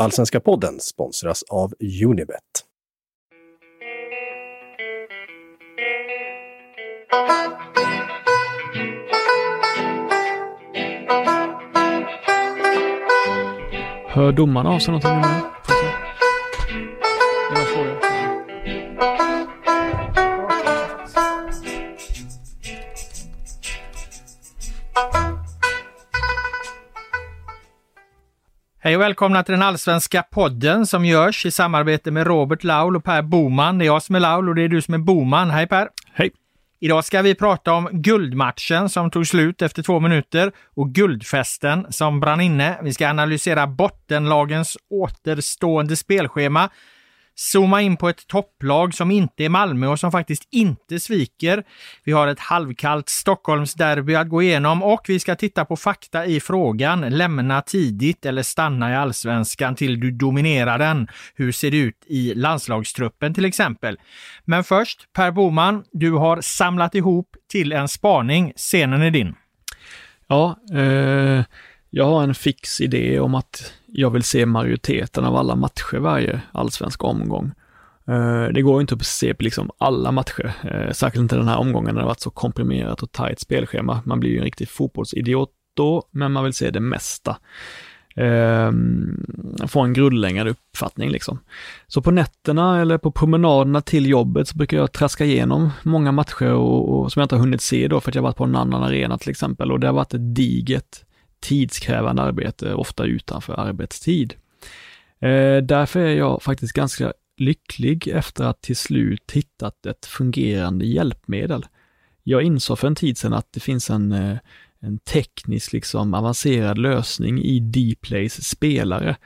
Allsvenska podden sponsras av Unibet. Hör domarna av sig någonting Hej och välkomna till den allsvenska podden som görs i samarbete med Robert Laul och Per Boman. Det är jag som är Laul och det är du som är Boman. Hej Per! Hej! Idag ska vi prata om guldmatchen som tog slut efter två minuter och guldfesten som brann inne. Vi ska analysera bottenlagens återstående spelschema zooma in på ett topplag som inte är Malmö och som faktiskt inte sviker. Vi har ett halvkallt Stockholmsderby att gå igenom och vi ska titta på fakta i frågan. Lämna tidigt eller stanna i allsvenskan till du dominerar den. Hur ser det ut i landslagstruppen till exempel? Men först, Per Boman, du har samlat ihop till en spaning. Scenen är din. Ja, eh, jag har en fix idé om att jag vill se majoriteten av alla matcher varje allsvensk omgång. Eh, det går inte att se på liksom alla matcher, eh, särskilt inte den här omgången när det varit så komprimerat och tajt spelschema. Man blir ju en riktig fotbollsidiot då, men man vill se det mesta. Ehm, få en grundläggande uppfattning liksom. Så på nätterna eller på promenaderna till jobbet så brukar jag traska igenom många matcher och, och som jag inte har hunnit se då för att jag varit på en annan arena till exempel och det har varit ett diget tidskrävande arbete, ofta utanför arbetstid. Eh, därför är jag faktiskt ganska lycklig efter att till slut hittat ett fungerande hjälpmedel. Jag insåg för en tid sedan att det finns en, eh, en teknisk liksom avancerad lösning i Dplays spelare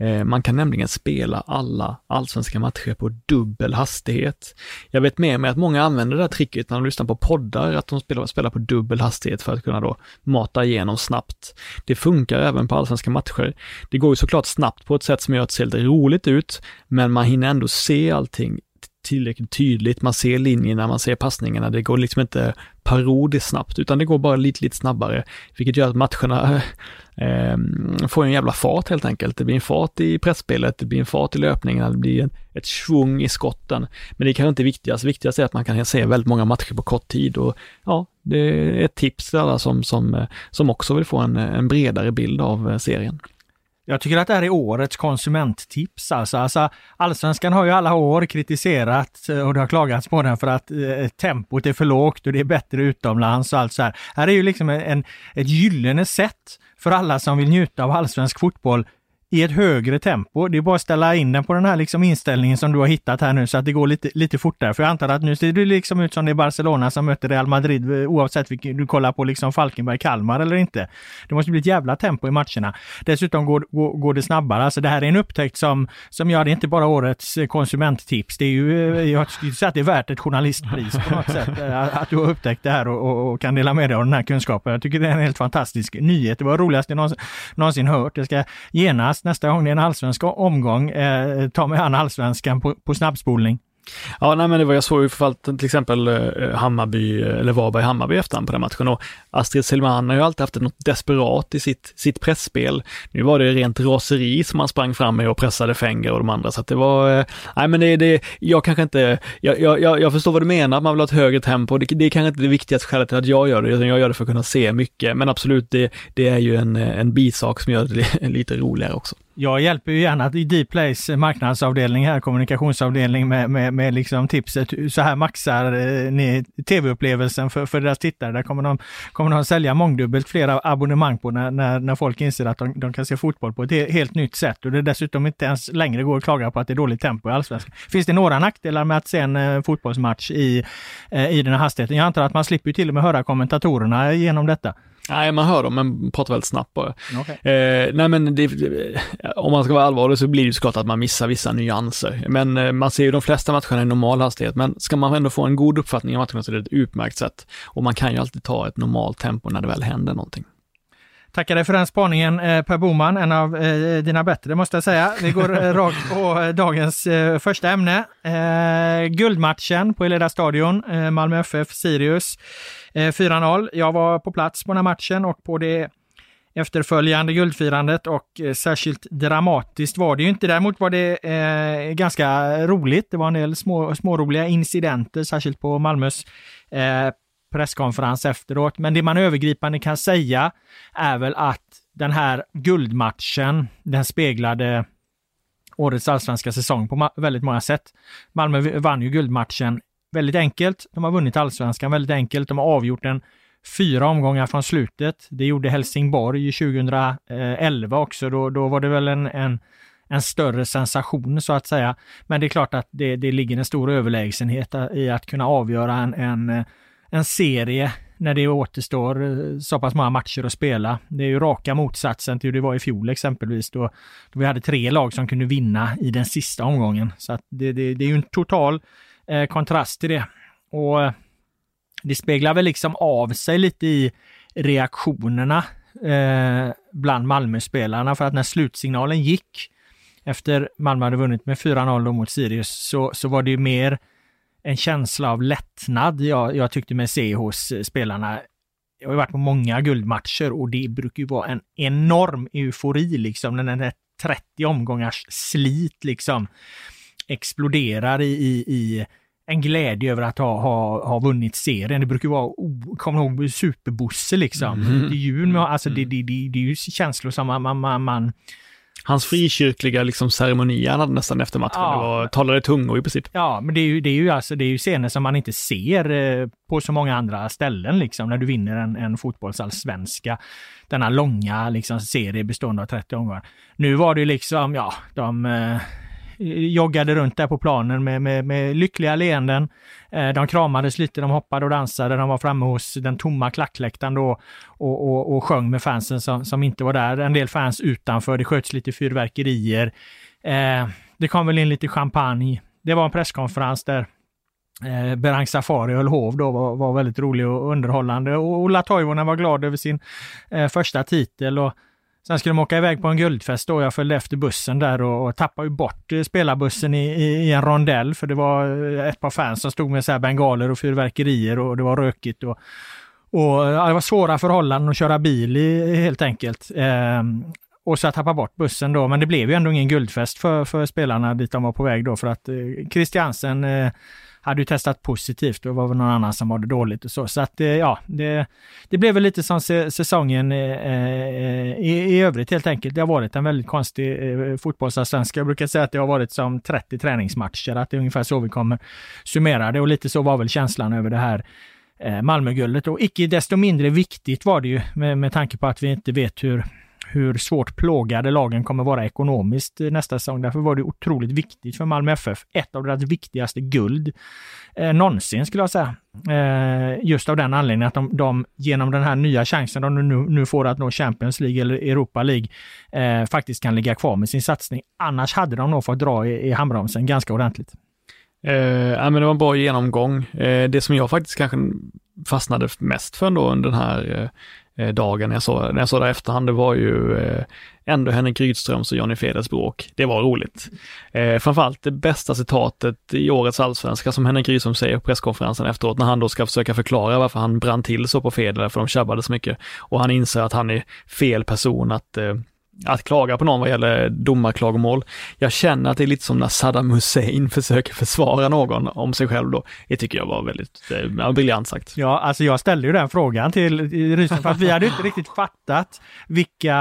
Eh, man kan nämligen spela alla allsvenska matcher på dubbel hastighet. Jag vet med mig att många använder det här tricket när de lyssnar på poddar, att de spelar, spelar på dubbel hastighet för att kunna då mata igenom snabbt. Det funkar även på allsvenska matcher. Det går ju såklart snabbt på ett sätt som gör att det ser lite roligt ut, men man hinner ändå se allting tillräckligt tydligt. Man ser linjerna, man ser passningarna. Det går liksom inte parodiskt snabbt, utan det går bara lite, lite snabbare, vilket gör att matcherna eh, får en jävla fart helt enkelt. Det blir en fart i pressspelet, det blir en fart i löpningarna, det blir en, ett svung i skotten. Men det är kanske inte viktigast. Viktigast är att man kan se väldigt många matcher på kort tid och ja, det är ett tips till alla som, som, eh, som också vill få en, en bredare bild av eh, serien. Jag tycker att det här är årets konsumenttips. Alltså, alltså, Allsvenskan har ju alla år kritiserat eh, och det har klagats på den för att eh, tempot är för lågt och det är bättre utomlands och allt så här. Här är ju liksom en, ett gyllene sätt för alla som vill njuta av allsvensk fotboll i ett högre tempo. Det är bara att ställa in den på den här liksom inställningen som du har hittat här nu så att det går lite, lite fortare. För jag antar att nu ser det liksom ut som det är Barcelona som möter Real Madrid eh, oavsett vilken du kollar på liksom Falkenberg-Kalmar eller inte. Det måste bli ett jävla tempo i matcherna. Dessutom går, går, går det snabbare. Alltså det här är en upptäckt som, som gör det inte bara årets eh, konsumenttips. Det är ju, eh, jag skulle säga att det är värt ett journalistpris på något sätt. Att du har upptäckt det här och, och, och, kan dela med dig av den här kunskapen. Jag tycker det är en helt fantastisk nyhet. Det var det roligaste jag någonsin, någonsin hört. Jag ska genast nästa gång det är en allsvensk omgång, eh, ta mig an allsvenskan på, på snabbspolning. Ja, nej, men det var, jag såg ju för till exempel eh, Hammarby, eh, eller Varberg-Hammarby efterhand på den matchen. Och Astrid Selman har ju alltid haft något desperat i sitt, sitt pressspel. Nu var det rent raseri som han sprang fram med och pressade Fenger och de andra, så att det var, eh, nej men det, det jag kanske inte, jag, jag, jag förstår vad du menar, man vill ha ett högre tempo, det, det är kanske inte det viktigaste skälet till att jag gör det, utan jag gör det för att kunna se mycket, men absolut, det, det är ju en, en bisak som gör det lite roligare också jag hjälper ju gärna i Dplays marknadsavdelning här, kommunikationsavdelning med, med, med liksom tipset. Så här maxar eh, ni tv-upplevelsen för, för deras tittare. Där kommer de, kommer de sälja mångdubbelt flera abonnemang på när, när, när folk inser att de, de kan se fotboll på ett helt nytt sätt. Och det dessutom inte ens längre går att klaga på att det är dåligt tempo i allsvenskan. Finns det några nackdelar med att se en eh, fotbollsmatch i, eh, i den här hastigheten? Jag antar att man slipper till och med höra kommentatorerna genom detta. Nej, man hör dem, men pratar väldigt snabbt bara. Okay. Eh, nej, men det, om man ska vara allvarlig så blir det såklart att man missar vissa nyanser. Men eh, man ser ju de flesta matcherna i normal hastighet, men ska man ändå få en god uppfattning av matcherna så är det ett utmärkt sätt. Och man kan ju alltid ta ett normalt tempo när det väl händer någonting. Tackar dig för den spaningen eh, Per Boman, en av eh, dina bättre måste jag säga. Vi går eh, rakt på eh, dagens eh, första ämne. Eh, guldmatchen på Eleda stadion, Malmö FF Sirius. Eh, 4-0. Jag var på plats på den här matchen och på det efterföljande guldfirandet och eh, särskilt dramatiskt var det ju inte. Däremot var det eh, ganska roligt. Det var en del små, småroliga incidenter, särskilt på Malmös eh, presskonferens efteråt. Men det man övergripande kan säga är väl att den här guldmatchen, den speglade årets allsvenska säsong på väldigt många sätt. Malmö vann ju guldmatchen väldigt enkelt. De har vunnit allsvenskan väldigt enkelt. De har avgjort den fyra omgångar från slutet. Det gjorde Helsingborg 2011 också. Då, då var det väl en, en, en större sensation så att säga. Men det är klart att det, det ligger en stor överlägsenhet i att kunna avgöra en, en, en serie när det återstår eh, så pass många matcher att spela. Det är ju raka motsatsen till hur det var i fjol exempelvis då, då vi hade tre lag som kunde vinna i den sista omgången. Så att det, det, det är ju en total eh, kontrast till det. Och eh, det speglar väl liksom av sig lite i reaktionerna eh, bland Malmöspelarna för att när slutsignalen gick efter Malmö hade vunnit med 4-0 mot Sirius så, så var det ju mer en känsla av lättnad jag, jag tyckte mig se hos eh, spelarna. Jag har varit på många guldmatcher och det brukar ju vara en enorm eufori liksom när den där 30 omgångars slit liksom exploderar i, i, i en glädje över att ha, ha, ha vunnit serien. Det brukar vara, oh, kommer ihåg Superbosse liksom. Mm. Det är ju, alltså det, det, det, det är ju känslor som man, man, man Hans frikyrkliga liksom ceremoni han hade nästan efter matchen. Ja. Det var talade tungor i princip. Ja, men det är ju, det är ju, alltså, det är ju scener som man inte ser eh, på så många andra ställen liksom när du vinner en, en fotbollsallsvenska. Denna långa liksom, serie bestående av 30 omgångar. Nu var det ju liksom, ja, de eh, joggade runt där på planen med, med, med lyckliga leenden. Eh, de kramades lite, de hoppade och dansade, de var framme hos den tomma klackläktaren då och, och, och sjöng med fansen som, som inte var där. En del fans utanför, det sköts lite fyrverkerier. Eh, det kom väl in lite champagne. Det var en presskonferens där Eh, Berang Safari höll hov då var, var väldigt rolig och underhållande och Ola Toivonen var glad över sin eh, första titel och Sen skulle de åka iväg på en guldfest då. Jag följde efter bussen där och, och tappade ju bort eh, spelarbussen i, i, i, en rondell för det var eh, ett par fans som stod med så här bengaler och fyrverkerier och det var rökigt. Och, och eh, ja, det var svåra förhållanden att köra bil i helt enkelt. Ehm, och så jag tappade bort bussen då, men det blev ju ändå ingen guldfest för, för spelarna dit de var på väg då för att eh, Christiansen eh, hade ju testat positivt och det var väl någon annan som mådde dåligt och så. Så att eh, ja, det, det blev väl lite som säsongen eh, eh, i, i övrigt helt enkelt. Det har varit en väldigt konstig eh, fotbollsallsvenska. Jag brukar säga att det har varit som 30 träningsmatcher, att det är ungefär så vi kommer summera det och lite så var väl känslan över det här eh, Malmöguldet och icke desto mindre viktigt var det ju med, med tanke på att vi inte vet hur hur svårt plågade lagen kommer vara ekonomiskt nästa säsong. Därför var det otroligt viktigt för Malmö FF. Ett av deras viktigaste guld eh, någonsin skulle jag säga. Eh, just av den anledningen att de, de genom den här nya chansen de nu, nu får att nå Champions League eller Europa League eh, faktiskt kan ligga kvar med sin satsning. Annars hade de nog fått dra i, i handbromsen ganska ordentligt. Eh, ja, men det var en bra genomgång. Eh, det som jag faktiskt kanske fastnade mest för ändå under den här Eh, Eh, dagen när jag såg, när jag såg det i efterhand, det var ju eh, ändå Henrik Rydströms och Johnny Feders bråk. Det var roligt. Eh, framförallt det bästa citatet i årets allsvenska som Henrik Rydström säger på presskonferensen efteråt när han då ska försöka förklara varför han brann till så på Feder, för de tjabbade så mycket. Och han inser att han är fel person att eh, att klaga på någon vad gäller domarklagomål. Jag känner att det är lite som när Saddam Hussein försöker försvara någon om sig själv då. Det tycker jag var väldigt eh, briljant sagt. Ja, alltså jag ställde ju den frågan till Rysen för att vi hade inte riktigt fattat vilka,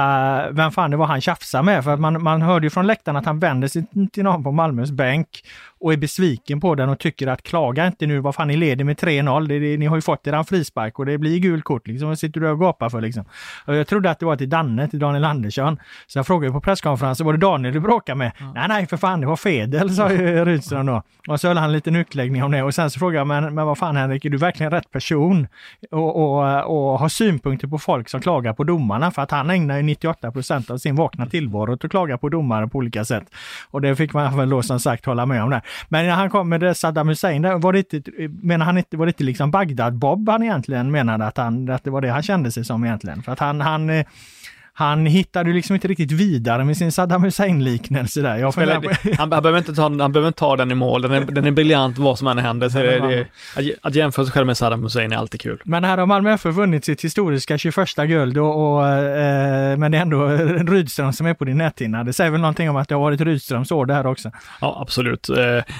vem fan det var han tjafsade med. För att man, man hörde ju från läktaren att han vände sig till någon på Malmös bänk och är besviken på den och tycker att klaga inte nu, vad fan ni leder med 3-0, ni har ju fått er frispark och det blir gult kort liksom, vad sitter du och gapar för liksom? Och jag trodde att det var till Danne, till Daniel Andersson. Så jag frågade på presskonferensen, var det Daniel du bråkade med? Mm. Nej, nej, för fan, det var Fedel, sa Rydström då. Och så höll han en liten utläggning om det och sen så frågade jag, men, men vad fan Henrik, är du verkligen rätt person och, och, och har synpunkter på folk som klagar på domarna? För att han ägnar ju 98 procent av sin vakna tillvaro åt att klaga på domare på olika sätt. Och det fick man väl då som sagt hålla med om där. Men när han kom med Saddam Hussein, var det inte, menar han inte, var det inte liksom Bagdad-Bob han egentligen menade att, han, att det var det han kände sig som egentligen? För att han, han eh, han hittade liksom inte riktigt vidare med sin Saddam Hussein-liknelse där. Jag det, han, han, behöver inte ta, han behöver inte ta den i mål, den är, den är briljant vad som än händer. Så det, det, att, att jämföra sig själv med Saddam Hussein är alltid kul. Men här har Malmö FF vunnit sitt historiska 21 guld och, och eh, men det är ändå Rydström som är på din näthinna. Det säger väl någonting om att det har varit Rydströms år det här också? Ja, absolut. Eh,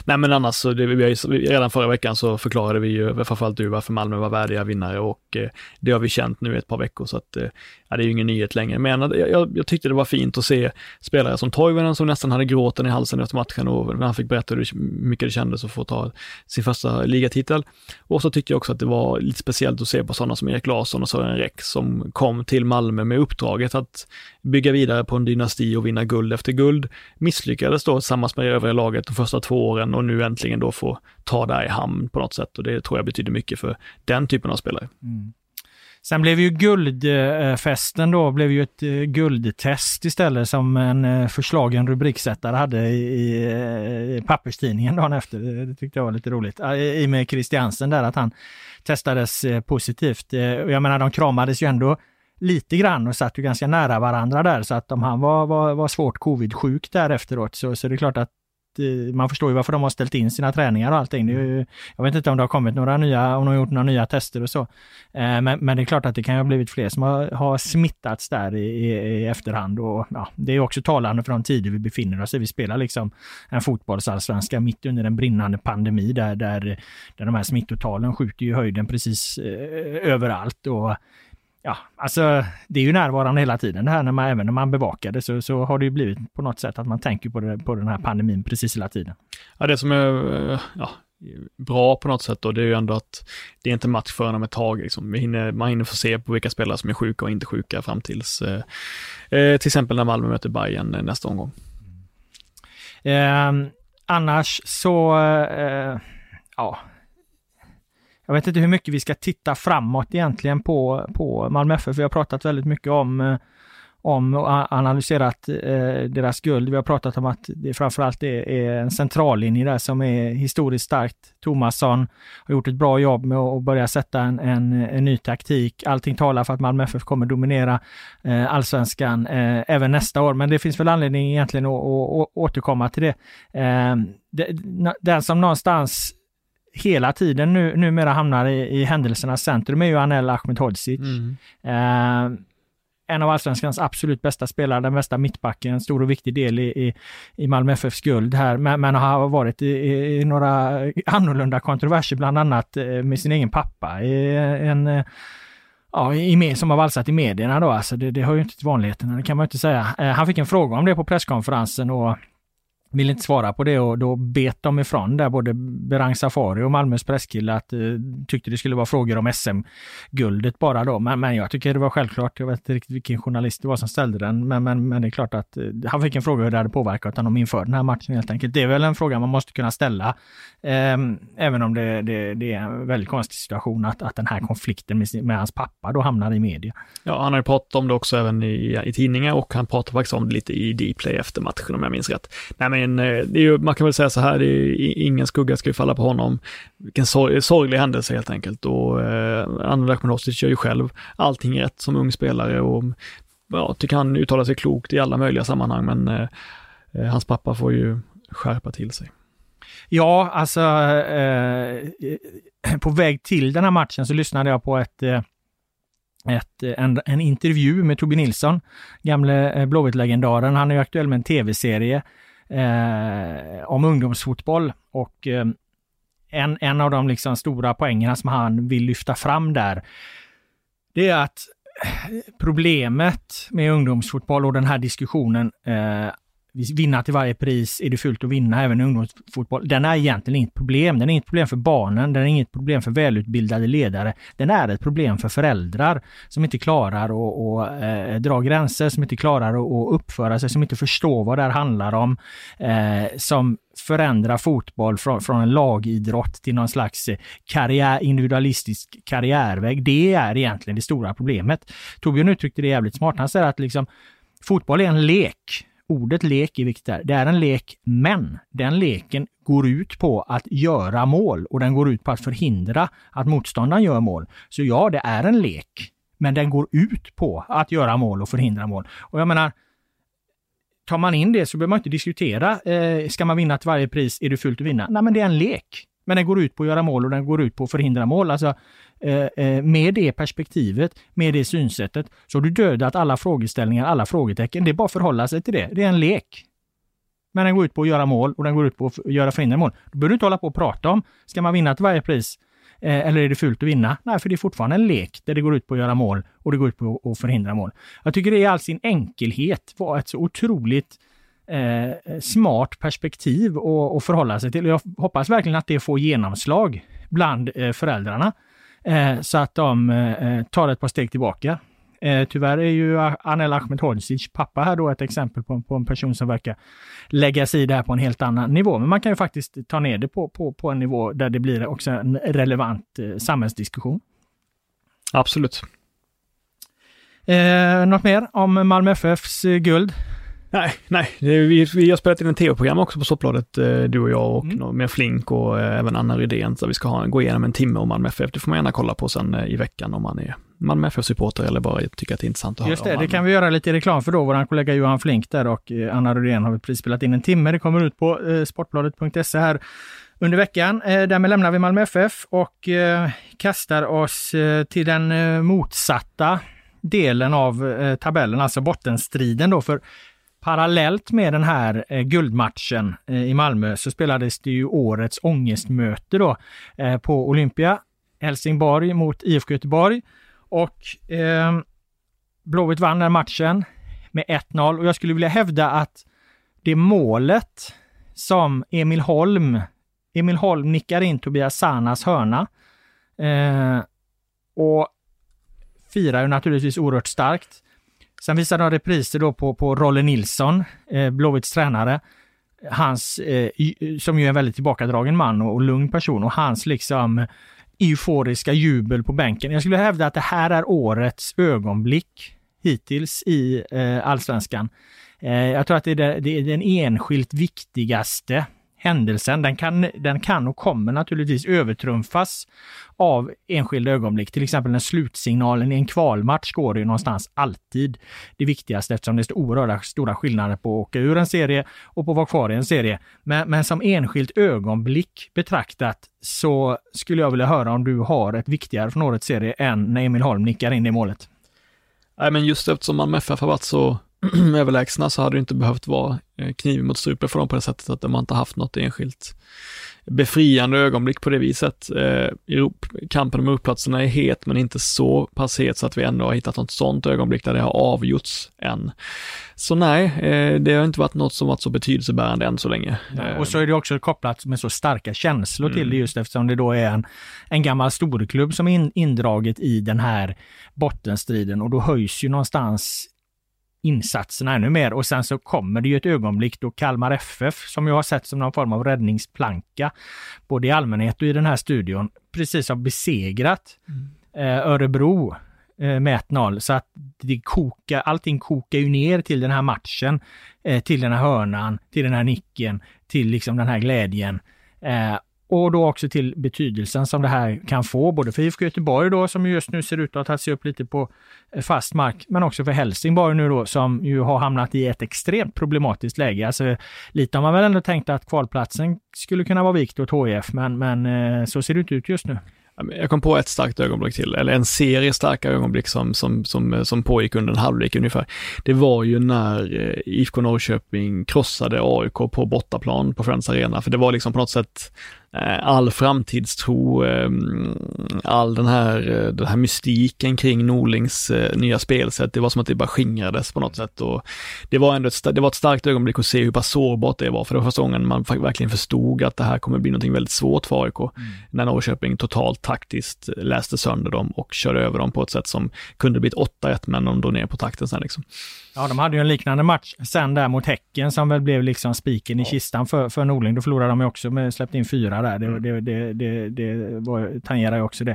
nej men annars, så det, vi, redan förra veckan så förklarade vi ju, framförallt du, varför Malmö var värdiga vinnare och eh, det har vi känt nu ett par veckor så att eh, ja, det är ju ingen nyhet längre. Men jag, jag tyckte det var fint att se spelare som Toivonen som nästan hade gråten i halsen efter matchen och när han fick berätta hur mycket det kändes att få ta sin första ligatitel. Och så tyckte jag också att det var lite speciellt att se på sådana som Erik Larsson och Sören Räck som kom till Malmö med uppdraget att bygga vidare på en dynasti och vinna guld efter guld. Misslyckades då tillsammans med det övriga laget de första två åren och nu äntligen då få ta det här i hamn på något sätt och det tror jag betyder mycket för den typen av spelare. Mm. Sen blev ju guldfesten då, blev ju ett eh, guldtest istället som en eh, förslagen rubriksättare hade i, eh, papperstidningen dagen efter. Det tyckte jag var lite roligt. I med Christiansen där, att han testades positivt. Jag menar, de kramades ju ändå lite grann och satt ju ganska nära varandra där så att om han var, var, var svårt covid-sjuk där efteråt så, så det är klart att Eh, man förstår ju varför de har ställt in sina träningar och allting. Det är, jag vet inte om det har kommit några nya, om de har gjort några nya tester och så. Eh, men, men, det är klart att det kan ha blivit fler som har, har smittats där i, i, i, efterhand och ja, det är också talande för de tider vi befinner oss i. Vi spelar liksom en fotbollsallsvenska mitt under en brinnande pandemi där, där, där de här smittotalen skjuter i höjden precis eh, överallt och ja, alltså det är ju närvarande hela tiden det här när man, även när man bevakar det så, så har det ju blivit på något sätt att man tänker på, det, på den här pandemin precis hela tiden. Ja, det som är ja, bra på något sätt då, det är ju ändå att det är inte match förrän om ett tag. Liksom. Vi hinner, man hinner få se på vilka spelare som är sjuka och inte sjuka fram tills eh, eh till exempel när Malmö möter Bayern nästa omgång. Eh, annars så, eh, ja, jag vet inte hur mycket vi ska titta framåt egentligen på, på Malmö FF. Vi har pratat väldigt mycket om, eh, om och analyserat eh, deras guld. Vi har pratat om att det framförallt är, är en centrallinje där som är historiskt starkt. Tomasson har gjort ett bra jobb med att börja sätta en, en, en ny taktik. Allting talar för att Malmö FF kommer dominera eh, allsvenskan eh, även nästa år, men det finns väl anledning egentligen att, att, att återkomma till det. Eh, den som någonstans hela tiden nu, numera hamnar i, i händelsernas centrum är ju Anel Ahmedhodzic. Mm. Eh, en av allsvenskans absolut bästa spelare, den bästa mittbacken, en stor och viktig del i, i, i Malmö FFs guld här, men, men har varit i, i, några annorlunda kontroverser, bland annat eh, med sin egen pappa. I, en, eh, ja, i, som har valsat i medierna då, alltså det, det hör ju inte till vanligheterna, det kan man inte säga. Eh, han fick en fråga om det på presskonferensen och ville inte svara på det och då bet de ifrån där både Berang Safari och Malmös presskille att eh, tyckte det skulle vara frågor om SM-guldet bara då. Men, men jag tycker det var självklart. Jag vet inte riktigt vilken journalist det var som ställde den. Men, men, men det är klart att eh, han fick en fråga hur det hade påverkat honom inför den här matchen helt enkelt. Det är väl en fråga man måste kunna ställa. Eh, även om det, det, det, är en väldigt konstig situation att, att den här konflikten med, med hans pappa då hamnar i media. Ja, han har ju pratat om det också även i, i tidningar och han pratade faktiskt om det lite i Dplay efter matchen om jag minns rätt. Nej, men men eh, det är ju, man kan väl säga så här, det är, ingen skugga ska ju falla på honom. Vilken sorg, sorglig händelse helt enkelt. Och eh, Anna Lakhmanovsic gör ju själv allting rätt som ung spelare och ja, tycker han uttalar sig klokt i alla möjliga sammanhang, men eh, eh hans pappa får ju skärpa till sig. Ja, alltså eh, på väg till den här matchen så lyssnade jag på ett eh, ett, eh, en, en intervju med Tobbe Nilsson, gamle Blåvitt-legendaren. Han är ju aktuell med en tv-serie eh, om ungdomsfotboll och eh, en, en av de liksom stora poängerna som han vill lyfta fram där, det är att eh, problemet med ungdomsfotboll och den här diskussionen eh, vinna till varje pris, är det fult att vinna även i ungdomsfotboll? Den är egentligen inget problem. Den är inget problem för barnen, den är inget problem för välutbildade ledare. Den är ett problem för föräldrar som inte klarar att eh, dra gränser, som inte klarar att uppföra sig, som inte förstår vad det här handlar om, eh, som förändrar fotboll från, från en lagidrott till någon slags karriär, individualistisk karriärväg. Det är egentligen det stora problemet. Torbjörn uttryckte det jävligt smart. Han säger att liksom, fotboll är en lek ordet lek är viktigt där. Det är en lek, men den leken går ut på att göra mål och den går ut på att förhindra att motståndaren gör mål. Så ja, det är en lek. Men den går ut på att göra mål och förhindra mål. Och jag menar, tar man in det så behöver man inte diskutera, eh, ska man vinna till varje pris, är det fult att vinna? Nej, men det är en lek. Men den går ut på att göra mål och den går ut på att förhindra mål. Alltså, eh, eh, med det perspektivet, med det synsättet, så har du dödat alla frågeställningar, alla frågetecken. Det är bara att förhålla sig till det. Det är en lek. Men den går ut på att göra mål och den går ut på att göra förhindra mål. Då behöver du inte hålla på och prata om, ska man vinna till varje pris? Eh, eller är det fult att vinna? Nej, för det är fortfarande en lek där det går ut på att göra mål och det går ut på att förhindra mål. Jag tycker det i all sin enkelhet var ett så otroligt eh, smart perspektiv att förhålla sig till. Jag hoppas verkligen att det får genomslag bland eh, föräldrarna eh, så att de eh, tar ett par steg tillbaka. Eh, tyvärr är ju Anel Ahmedhodzic pappa här då ett exempel på, på, en person som verkar lägga sig i det här på en helt annan nivå. Men man kan ju faktiskt ta ner det på, på, på en nivå där det blir också en relevant eh, samhällsdiskussion. Absolut. Eh, något mer om Malmö FFs guld? Nej, nej. Vi, vi har spelat in en tv-program också på Soppbladet, eh, du och jag och mm. med Flink och eh, även Anna Rydén. Så vi ska ha, gå igenom en timme om Malmö FF. Det får man gärna kolla på sen i veckan om man är Malmö FF-supporter eller bara tycker att det är intressant att Just höra det, det kan vi göra lite reklam för då. Vår kollega Johan Flink där och Anna Rydén har vi precis spelat in en timme. Det kommer ut på sportbladet.se här under veckan. Därmed lämnar vi Malmö FF och kastar oss till den motsatta delen av tabellen, alltså bottenstriden då. För Parallellt med den här eh, guldmatchen eh, i Malmö så spelades det ju årets ångestmöte då eh, på Olympia. Helsingborg mot IFK Göteborg. Och eh, Blåvitt vann den matchen med 1-0 och jag skulle vilja hävda att det målet som Emil Holm, Emil Holm nickar in Tobias Sanas hörna eh, och firar ju naturligtvis oerhört starkt. Sen visade de repriser då på, på Rolle Nilsson, eh, Blåvitts tränare. Hans, eh, som ju är en väldigt tillbakadragen man och, och lugn person och hans liksom eh, euforiska jubel på bänken. Jag skulle hävda att det här är årets ögonblick hittills i eh, allsvenskan. Eh, jag tror att det är, det, det är den enskilt viktigaste händelsen. Den kan, den kan och kommer naturligtvis övertrumfas av enskilda ögonblick. Till exempel när slutsignalen i en kvalmatch går ju någonstans alltid det viktigaste eftersom det är oerhörda stora skillnader på att åka ur en serie och på att vara kvar i en serie. Men, men som enskilt ögonblick betraktat så skulle jag vilja höra om du har ett viktigare från årets serie än när Emil Holm nickar in det målet. Nej, men just eftersom Malmö FF har varit så överlägsna så hade det inte behövt vara eh, kniv mot strupen för dem på det sättet att de inte haft något enskilt befriande ögonblick på det viset. Eh, kampen om upplatserna är het, men inte så pass het så att vi ändå har hittat något sånt ögonblick där det har avgjorts än. Så nej, eh, det har inte varit något som varit så betydelsebärande än så länge. Ja, och så är det också kopplat med så starka känslor mm. till det just eftersom det då är en, en gammal storklubb som är in, indraget i den här bottenstriden och då höjs ju någonstans insatserna ännu mer och sen så kommer det ju ett ögonblick då Kalmar FF, som jag har sett som någon form av räddningsplanka, både i allmänhet och i den här studion, precis har besegrat mm. eh, Örebro eh, med 1-0. Så att det kokar, allting kokar ju ner till den här matchen, eh, till den här hörnan, till den här nicken, till liksom den här glädjen. Och då också till betydelsen som det här kan få, både för IFK Göteborg då, som just nu ser ut att ha tagit sig upp lite på eh, fast mark, men också för Helsingborg nu då, som ju har hamnat i ett extremt problematiskt läge. Alltså, lite har man väl ändå tänkt att kvalplatsen skulle kunna vara vikt åt HIF, men, men eh, så ser det inte ut just nu. Jag kom på ett starkt ögonblick till, eller en serie starka ögonblick som, som, som, eh, som pågick under en halvlek ungefär. Det var ju när IFK Norrköping krossade AIK på bortaplan på Friends Arena, för det var liksom på något sätt all framtidstro, ehm, all den här, eh, den här mystiken kring Norlings eh, nya spelsätt, det var som att det bara skingrades på något sätt och det var ändå ett, det var ett starkt ögonblick att se hur pass sårbart det var, för det var första gången man verkligen förstod att det här kommer bli något väldigt svårt för AIK, mm. när Norrköping totalt taktiskt läste sönder dem och körde över dem på ett sätt som kunde blivit 8-1, men de drog ner på takten sen liksom. Ja, de hade ju en liknande match sen där mot Häcken som väl blev liksom spiken i kistan för, för Norling. Då förlorade de ju också med släppt in fyra där. Det, mm. det, det, det, det var, tangerar ju också det.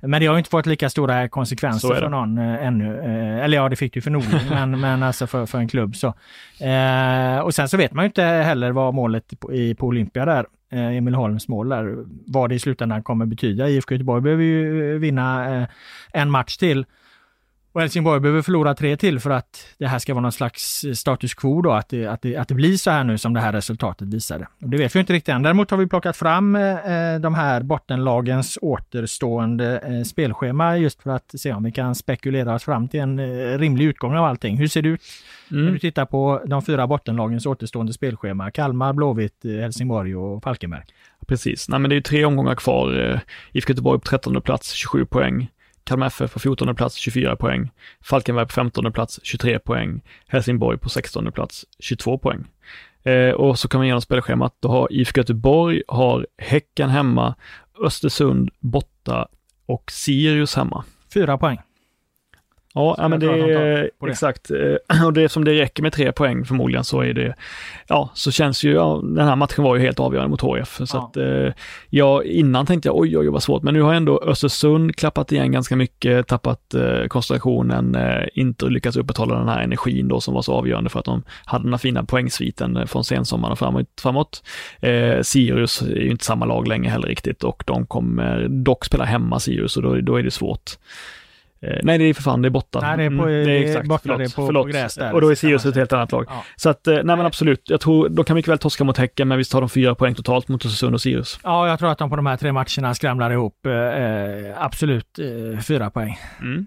Mm. Men det har ju inte fått lika stora konsekvenser för någon äh, ännu. Äh, eller ja, det fick det ju för Norling, men, men alltså för, för en klubb så. Äh, och sen så vet man ju inte heller vad målet på, i, på Olympia där Emil Holms mål där, vad det i slutändan kommer betyda. IFK Göteborg behöver ju vinna en match till Och Helsingborg behöver förlora tre till för att det här ska vara någon slags status quo då, att det, att det, att det blir så här nu som det här resultatet visade. Och det vet vi inte riktigt än. Däremot har vi plockat fram eh, de här bottenlagens återstående eh, spelschema just för att se om vi kan spekulera oss fram till en eh, rimlig utgång av allting. Hur ser det ut mm. när du tittar på de fyra bottenlagens återstående spelschema? Kalmar, Blåvitt, Helsingborg och Falkenberg. Precis, Nej, men det är tre omgångar kvar. IFK Göteborg på 13 plats, 27 poäng. Kalmar FF på 14 plats 24 poäng, Falkenberg på 15 plats 23 poäng, Helsingborg på 16 plats 22 poäng. Eh, och så kan man igenom spelschemat, då har IFK Göteborg, har Häcken hemma, Östersund borta och Sirius hemma. Fyra poäng. Ja, ja men det är exakt. Eh, och det som det räcker med tre poäng förmodligen så är det, ja, så känns ju, ja, den här matchen var ju helt avgörande mot HF. Så ja. att, eh, ja, innan tänkte jag oj, oj, vad svårt, men nu har ändå Östersund klappat igen ganska mycket, tappat eh, koncentrationen, eh, inte lyckats upprätthålla den här energin då som var så avgörande för att de hade den här fina poängsviten eh, från sensommaren framåt. framåt. Sirius är ju inte samma lag längre heller riktigt och de kommer dock spela hemma Sirius och då, då är det svårt. Eh, nej, det är för fan, det är borta. Nej, det är, på, mm, det är exakt, borta, förlåt, det är på, förlåt. på gräs där. Och då är Sirius ett helt annat lag. Ja. Så att, eh, nej men absolut, jag tror, de kan mycket väl torska mot Häcken, men visst har de fyra poäng totalt mot Östersund och Sirius. Ja, jag tror att de på de här tre matcherna skramlar ihop eh, eh absolut eh, fyra poäng. Mm.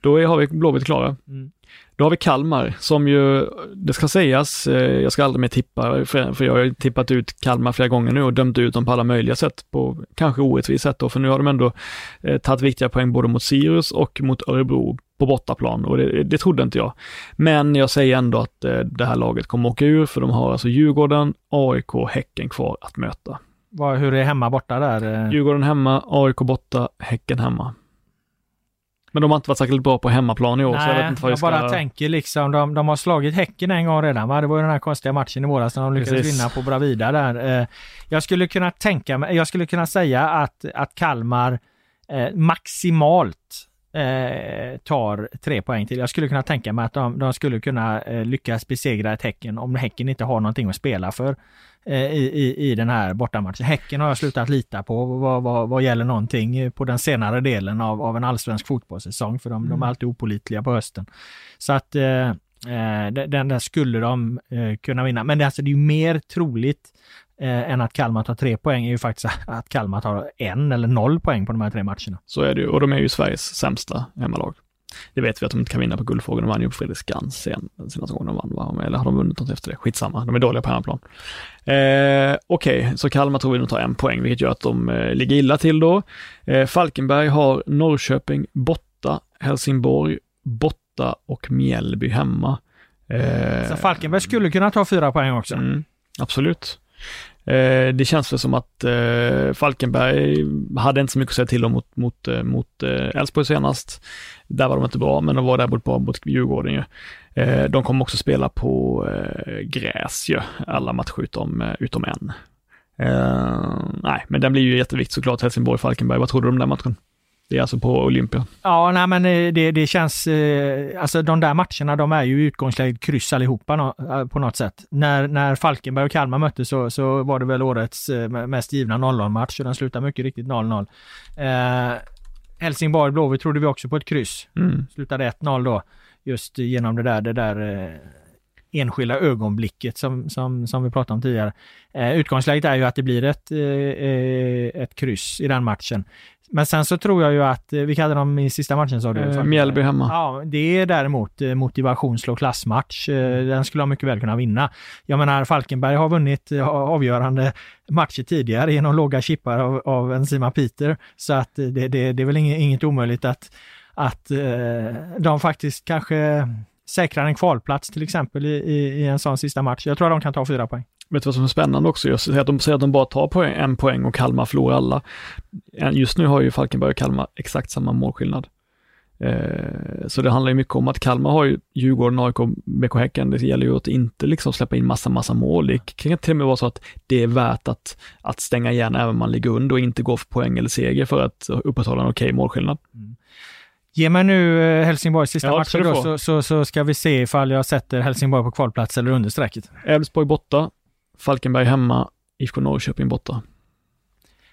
Då är, har vi Blåvitt klara. Mm. Då har vi Kalmar som ju, det ska sägas, eh, jag ska aldrig mer tippa, för jag har tippat ut Kalmar flera gånger nu och dömt ut dem på alla möjliga sätt, på kanske orättvist sätt då, för nu har de ändå eh, tagit viktiga poäng både mot Sirius och mot Örebro på bortaplan och det, det trodde inte jag. Men jag säger ändå att eh, det här laget kommer åka ur, för de har alltså Djurgården, AIK, Häcken kvar att möta. hur är hemma borta där? Djurgården hemma, AIK borta, Häcken hemma. Men de har inte varit särskilt bra på hemmaplan i år. Nej, så jag, vet inte vad jag ska... bara tänker liksom, de, de har slagit Häcken en gång redan va? Det var ju den här konstiga matchen i våras när de lyckades Precis. vinna på Bravida där. Eh, jag skulle kunna tänka mig, jag skulle kunna säga att, att Kalmar eh, maximalt eh, tar tre poäng till. Jag skulle kunna tänka mig att de, de skulle kunna eh, lyckas besegra ett Häcken om Häcken inte har någonting att spela för eh, i, i, i den här bortamatchen. Häcken har jag slutat lita på vad, vad, vad gäller någonting på den senare delen av, av en allsvensk fotbollssäsong för de, mm. de är mm. alltid opolitliga på hösten. Så att eh, eh den där skulle de eh, kunna vinna. Men det, alltså, det är ju mer troligt eh, än att Kalmar tar tre poäng är ju faktiskt att Kalmar tar en eller noll poäng på de här tre matcherna. Så är det ju, och de är ju Sveriges sämsta hemmalag. Det vet vi att de inte kan vinna på Guldfågeln. De vann ju på Fredriksskans sen, senaste gången de vann, va? eller har de vunnit något efter det? Skitsamma, de är dåliga på hemmaplan. Eh, Okej, okay. så Kalmar tror vi nog tar en poäng, vilket gör att de eh, ligger illa till då. Eh, Falkenberg har Norrköping borta, Helsingborg borta och Mjällby hemma. Eh, så Falkenberg skulle kunna ta fyra poäng också? Mm, absolut. Eh, det känns väl som att eh, Falkenberg hade inte så mycket att säga till om mot, mot, eh, mot Elfsborg senast. Där var de inte bra, men de var där bra mot Djurgården ju. De kommer också spela på gräs ju, alla matcher utom, utom en. nej, men den blir ju jätteviktig såklart, Helsingborg-Falkenberg. Vad tror du om den matchen? Det är alltså på Olympia. Ja, nej men eh, det, det känns, eh, alltså de där matcherna de är ju utgångsläget kryss allihopa eh, på något sätt. När, när Falkenberg och Kalmar möttes så, så var det väl årets mest givna 0-0-match och den slutade mycket riktigt 0-0. Eh, Helsingborg Blåvitt trodde vi också på ett kryss. Mm. Slutade 1-0 då. Just genom det där, det där eh, enskilda ögonblicket som, som, som vi pratade om tidigare. Eh, utgångsläget är ju att det blir ett, eh, ett kryss i den matchen. Men sen så tror jag ju att, eh, vilka hade de i sista matchen sa du? Eh, Mjällby hemma. Ja, det är däremot eh, motivation slå klassmatch. Eh, den skulle de mycket väl kunna vinna. Jag menar, Falkenberg har vunnit avgörande matcher tidigare genom låga chippar av, av en Sima Peter. Så att det, det, det är väl inget, inget omöjligt att, att de faktiskt kanske säkrar en kvalplats till exempel i, i, i en sån sista match. Jag tror att de kan ta fyra poäng. Vet du vad som är spännande också? Jag säger att de säger att de bara tar poäng, en poäng och Kalmar förlorar alla. Just nu har ju Falkenberg och Kalmar exakt samma målskillnad. Eh, så det handlar ju mycket om att Kalmar har ju Djurgården, AIK, BK Häcken. Det gäller ju att inte liksom släppa in massa, massa mål. Det kan till och med vara så att det är värt att, att stänga igen även om man ligger under och inte gå för poäng eller seger för att upprätthålla en okej okay målskillnad. Mm. Ge mig nu eh, Helsingborgs sista ja, match då, så, så, så, ska vi se ifall jag sätter Helsingborg på kvalplats eller understrecket. Elfsborg borta, Falkenberg hemma, IFK Norrköping borta.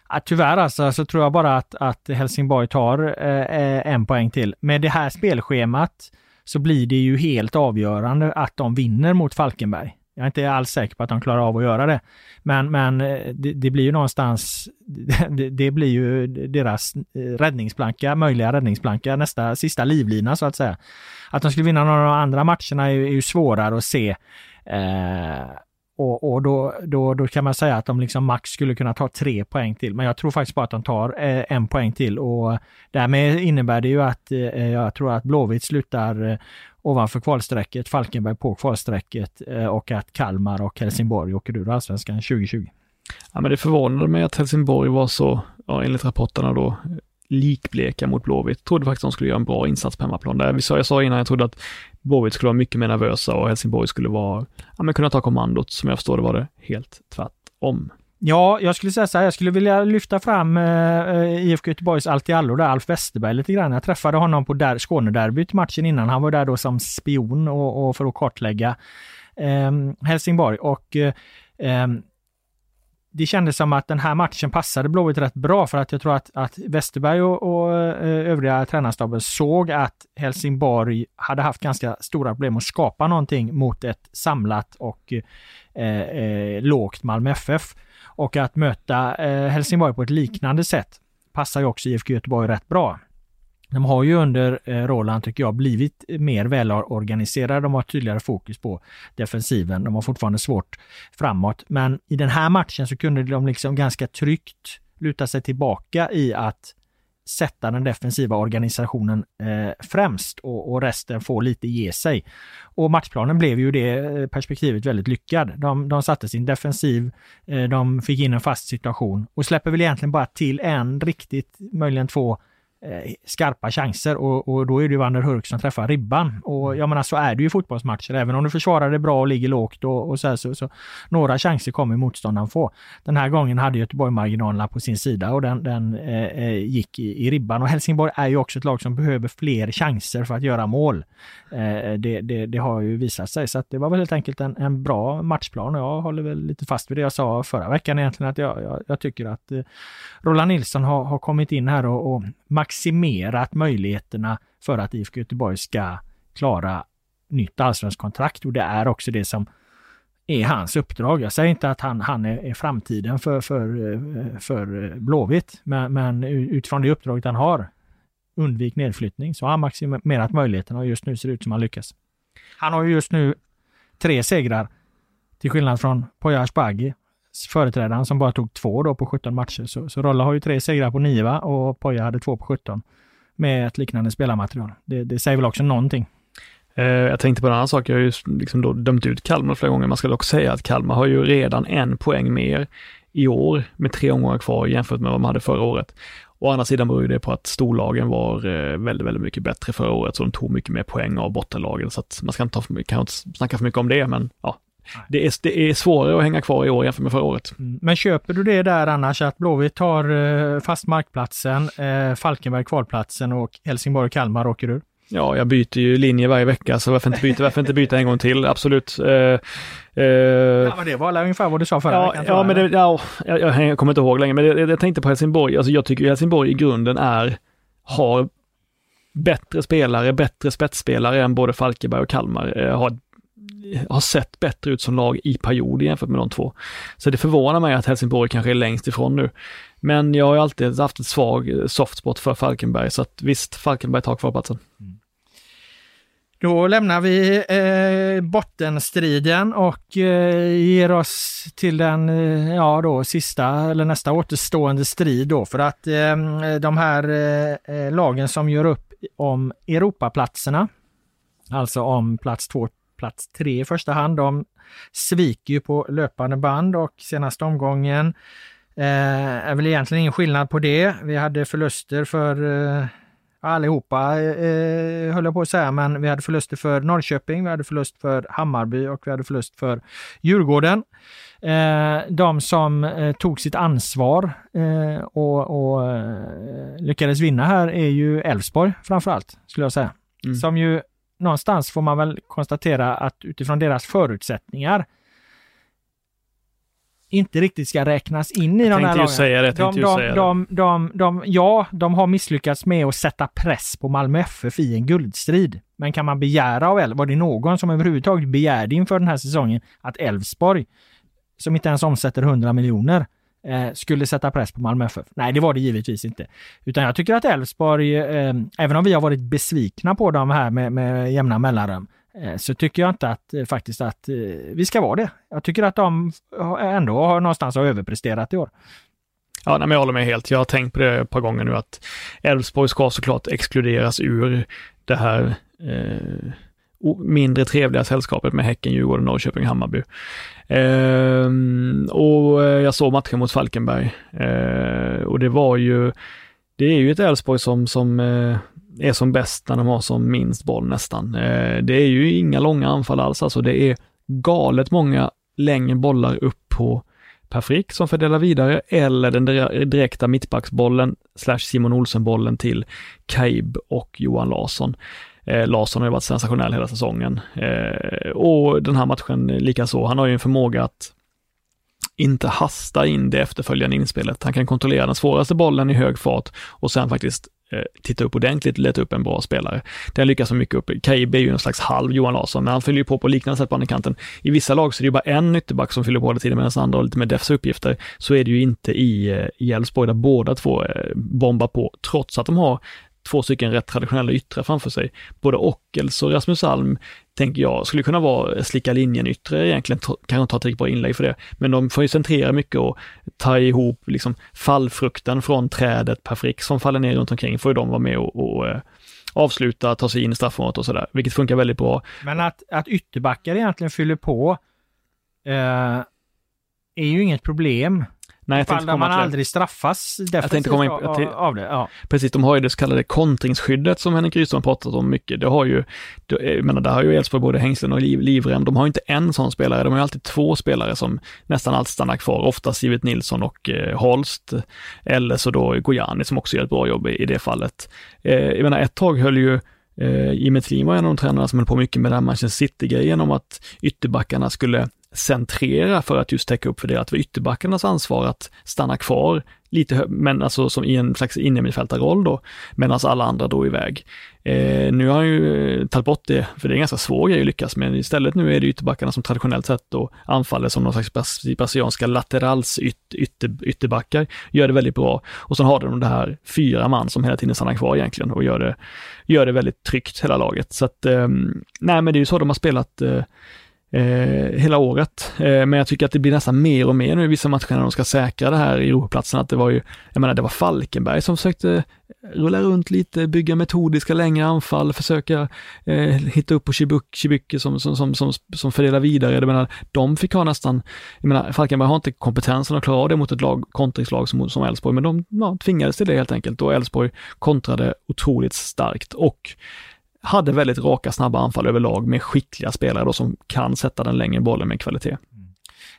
Ja, tyvärr alltså, så tror jag bara att, att Helsingborg tar eh, en poäng till. Med det här spelschemat så blir det ju helt avgörande att de vinner mot Falkenberg. Jag är inte alls säker på att de klarar av att göra det. Men, men eh, det, det blir ju någonstans, det, det, blir ju deras eh, räddningsplanka, möjliga räddningsplanka, nästa sista livlina så att säga. Att de skulle vinna några av de andra matcherna är, är ju svårare att se. Eh, och, och då, då, då kan man säga att de liksom max skulle kunna ta tre poäng till. Men jag tror faktiskt bara att de tar eh, en poäng till och därmed innebär det ju att eh, jag tror att Blåvitt slutar eh, ovanför kvalstrecket, Falkenberg på kvalstrecket eh, och att Kalmar och Helsingborg åker ur allsvenskan 2020. Ja, men det förvånade mig att Helsingborg var så, ja, enligt rapporterna då, likbleka mot Blåvitt. Trodde faktiskt de skulle göra en bra insats på hemmaplan. Där vi sa, jag sa innan, jag trodde att Blåvitt skulle vara mycket mer nervösa och Helsingborg skulle vara, ja, men kunna ta kommandot. Som jag förstår det var det helt tvärtom. Ja, jag skulle säga så här, jag skulle vilja lyfta fram eh, eh IFK Göteborgs Altiallo där, Alf Westerberg lite grann. Jag träffade honom på där, Skånederbyt matchen innan. Han var där då som spion och, och för att kartlägga eh, Helsingborg och eh, ehm, det kändes som att den här matchen passade Blåvitt rätt bra för att jag tror att, att Westerberg och, och eh, övriga tränarstaben såg att Helsingborg hade haft ganska stora problem att skapa någonting mot ett samlat och eh, eh, lågt Malmö FF. Och att möta eh, Helsingborg på ett liknande sätt passar ju också IFK Göteborg rätt bra. De har ju under eh, Roland, tycker jag, blivit mer välorganiserade. De har tydligare fokus på defensiven. De har fortfarande svårt framåt. Men i den här matchen så kunde de liksom ganska tryggt luta sig tillbaka i att sätta den defensiva organisationen eh, främst och, och, resten får lite ge sig. Och matchplanen blev ju det eh, perspektivet väldigt lyckad. De, de satte sin defensiv, eh, de fick in en fast situation och släpper väl egentligen bara till en riktigt, möjligen två Eh, skarpa chanser och, och, då är det Wander Hurk som träffar ribban. Och mm. jag menar så är det ju i fotbollsmatcher. Även om du försvarar det bra och ligger lågt och, och så, här, så, så, Några chanser kommer motståndaren få. Den här gången hade Göteborg marginalerna på sin sida och den, den eh, eh, gick i, i, ribban. Och Helsingborg är ju också ett lag som behöver fler chanser för att göra mål. Eh, det, det, det, har ju visat sig. Så det var väl helt enkelt en, en, bra matchplan och jag håller väl lite fast vid det jag sa förra veckan egentligen. Att jag, jag, jag tycker att eh, Roland Nilsson har, har kommit in här och, och maximerat möjligheterna för att IFK Göteborg ska klara nytt allsvenskt kontrakt och det är också det som är hans uppdrag. Jag säger inte att han, han är, är framtiden för, för, eh, för Blåvitt, men, men utifrån det uppdraget han har, undvik nedflyttning, så har han maximerat möjligheterna och just nu ser det ut som han lyckas. Han har ju just nu tre segrar, till skillnad från Poya Asbaghi företrädaren som bara tog två då på 17 matcher. Så, så Rolla har ju tre segrar på 9 va? och Poja hade två på 17 med ett liknande spelarmaterial. Det, det säger väl också någonting. Eh, jag tänkte på en annan sak, jag har ju liksom då dömt ut Kalmar flera gånger. Man ska dock säga att Kalmar har ju redan en poäng mer i år med tre omgångar kvar jämfört med vad man hade förra året. Å andra sidan beror det på att storlagen var eh, väldigt, väldigt mycket bättre förra året, så de tog mycket mer poäng av bottenlagen, så att man ska inte, ta för mycket, kan inte snacka för mycket om det, men ja, det är, det är svårare att hänga kvar i år jämfört med förra året. Mm. Men köper du det där annars att Blåvitt tar eh, fast markplatsen, eh, Falkenberg kvalplatsen och Helsingborg och Kalmar åker ur? Ja, jag byter ju linje varje vecka, så varför inte byta, varför inte byta en gång till? Absolut. Eh, eh, ja, men det var ungefär vad du sa förra ja, veckan. Ja, men det, ja, jag, jag, kommer inte ihåg längre, men jag, jag tänkte på Helsingborg. Alltså jag tycker Helsingborg i grunden är, har bättre spelare, bättre spetsspelare än både Falkenberg och Kalmar. Eh, har har sett bättre ut som lag i perioder jämfört med de två. Så det förvånar mig att Helsingborg kanske är längst ifrån nu. Men jag har ju alltid haft ett svag eh, softspot för Falkenberg, så att visst, Falkenberg tar kvalplatsen. Mm. Då lämnar vi eh, bottenstriden och eh, ger oss till den eh, ja, då, sista eller nästa återstående strid då för att eh, de här eh, eh, lagen som gör upp om Europaplatserna, alltså om plats två plats tre i första hand. De sviker ju på löpande band och senaste omgången eh, är väl egentligen ingen skillnad på det. Vi hade förluster för eh, allihopa, eh, höll jag på att säga, men vi hade förluster för Norrköping, vi hade förlust för Hammarby och vi hade förlust för Djurgården. Eh, de som eh, tog sitt ansvar eh, och, och eh, lyckades vinna här är ju Elfsborg framförallt, skulle jag säga. Mm. Som ju någonstans får man väl konstatera att utifrån deras förutsättningar inte riktigt ska räknas in i Jag de här lagen. säga det, jag De, de, de, de, de, ja, de har misslyckats med att sätta press på Malmö FF i en guldstrid. Men kan man begära av Elfsborg, var det någon som överhuvudtaget begärde inför den här säsongen att Elfsborg, som inte ens omsätter 100 miljoner, eh, skulle sätta press på Malmö FF? Nej, det var det givetvis inte. Utan jag tycker att Elfsborg, eh, även om vi har varit besvikna på dem här med, med jämna mellanrum, eh, så tycker jag inte att eh, faktiskt att eh, vi ska vara det. Jag tycker att de ändå har någonstans har överpresterat i år. Ja, nej, men jag håller med helt. Jag har tänkt på det ett par gånger nu att Elfsborg ska såklart exkluderas ur det här eh, mindre trevliga sällskapet med Häcken, Djurgården, Norrköping, Hammarby. Ehm, och eh, jag såg matchen mot Falkenberg eh, och det var ju, det är ju ett Elfsborg som, som eh, är som bäst när de har som minst boll nästan. Eh, det är ju inga långa anfall alls, alltså det är galet många längre bollar upp på Per Frick som fördelar vidare eller den direkta mittbacksbollen slash Simon Olsen-bollen till Kaib och Johan Larsson. Eh, Larsson har ju varit sensationell hela säsongen eh, och den här matchen likaså. Han har ju en förmåga att inte hasta in det efterföljande inspelet. Han kan kontrollera den svåraste bollen i hög fart och sen faktiskt Eh, titta upp ordentligt, leta upp en bra spelare. Den lyckas mycket upp. Kaib är ju en slags halv Johan Larsson, men han fyller ju på på liknande sätt på andra kanten. I vissa lag så är det ju bara en ytterback som fyller på hela tiden medan andra har lite mer defensiva uppgifter. Så är det ju inte i, eh, Elfsborg där båda två eh, bombar på, trots att de har två stycken rätt traditionella yttrar framför sig. Både Ockels och Rasmus Alm, tänker jag, skulle kunna vara slicka linjen-yttre egentligen, kanske inte ett tillräckligt bra inlägg för det. Men de får ju centrera mycket och ta ihop liksom fallfrukten från trädet per frick som faller ner runt omkring, får ju de vara med och, och eh, avsluta, ta sig in i straffområdet och sådär, vilket funkar väldigt bra. Men att, att ytterbackar egentligen fyller på eh, är ju inget problem. Nej, Ifall tänkte man aldrig straffas defensivt komma in av, av det. Ja. Precis, de har ju det så kallade kontringsskyddet som Henrik Rydström pratat om mycket. Det har ju, det, jag menar, där har ju Elfsborg både hängslen och liv, livrem. De har inte en sån spelare, de har ju alltid två spelare som nästan alltid stannar kvar, oftast Sivert Nilsson och eh, Holst, eller så då Gojani som också gör ett bra jobb i, i det fallet. Eh, jag menar, ett tag höll ju eh, Jimmy Thelin var en av de tränarna som höll på mycket med den här Manchester City-grejen om att ytterbackarna skulle centrera för att just täcka upp för det, att det var ytterbackarnas ansvar att stanna kvar lite, men alltså som i en slags innermittfältarroll då, medan alla andra drog iväg. Eh, nu har han ju eh, tagit bort det, för det är en ganska svår grej att lyckas med. Istället nu är det ytterbackarna som traditionellt sett då anfaller som någon slags brasilianska laterals yt, ytter, ytterbackar, gör det väldigt bra. Och sen har de det här fyra man som hela tiden stannar kvar egentligen och gör det, gör det väldigt tryggt hela laget. Så att, eh, nej men det är ju så de har spelat eh, eh, hela året. Eh, men jag tycker att det blir nästan mer och mer nu i vissa matcher när de ska säkra det här i Europaplatsen. Att det var ju, jag menar det var Falkenberg som försökte eh, rulla runt lite, bygga metodiska längre anfall, försöka eh, hitta upp på Chibuki som, som, som, som, som fördelar vidare. Jag menar, de fick ha nästan, jag menar, Falkenberg har inte kompetensen att klara av det mot ett lag, kontringslag som, som Elfsborg, men de ja, tvingades till det helt enkelt och Elfsborg kontrade otroligt starkt och hade väldigt raka, snabba anfall överlag med skickliga spelare då som kan sätta den längre bollen med kvalitet. Mm.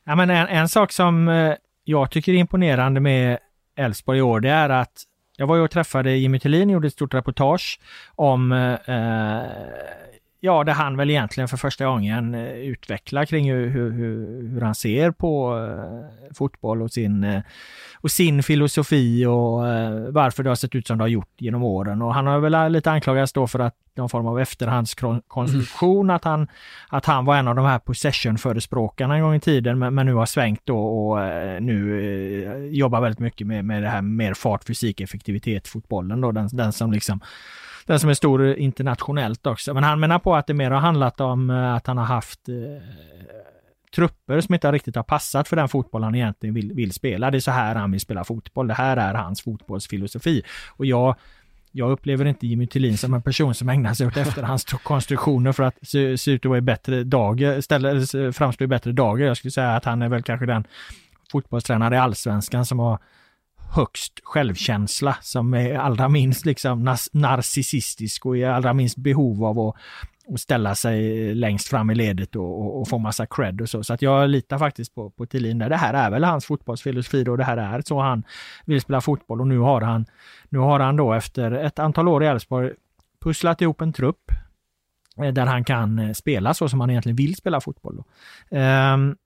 Ja, men en, en sak som eh, jag tycker är imponerande med Elfsborg i år, det är att jag var ju och träffade Jimmy Thelin, gjorde ett stort reportage om eh, eh Ja, där han väl egentligen för första gången eh, utvecklar kring hur, hur, hur, han ser på eh, fotboll och sin, eh, och sin filosofi och varför det har sett ut som det har gjort genom åren. Och han har väl lite anklagats då för att någon form av efterhandskonstruktion, att, han, att han var en av de här possession-förespråkarna en gång i tiden, men, men nu har svängt då och nu jobbar väldigt mycket med, med det här mer fart, fysik, effektivitet, fotbollen då, den, den som liksom den som är stor internationellt också. Men han menar på att det mer har handlat om eh, att han har haft eh, trupper som inte riktigt har passat för den fotboll han egentligen vill, vill spela. Det är så här han vill spela fotboll. Det här är hans fotbollsfilosofi. Och jag, jag upplever inte Jimmy Tillin som en person som ägnar sig åt efterhandskonstruktioner för att se, se ut att vara i bättre dagar, ställa, framstå i bättre dager. Jag skulle säga att han är väl kanske den fotbollstränare i allsvenskan som har högst självkänsla, som är allra minst liksom narcissistisk och är allra minst behov av att, och ställa sig längst fram i ledet och, och, och få massa cred och så. Så att jag litar faktiskt på, på Thelin. Det här är väl hans fotbollsfilosofi och det här är så han vill spela fotboll och nu har han, nu har han då efter ett antal år i Elfsborg pusslat ihop en trupp eh, där han kan eh, spela så som han egentligen vill spela fotboll. Då. Ehm,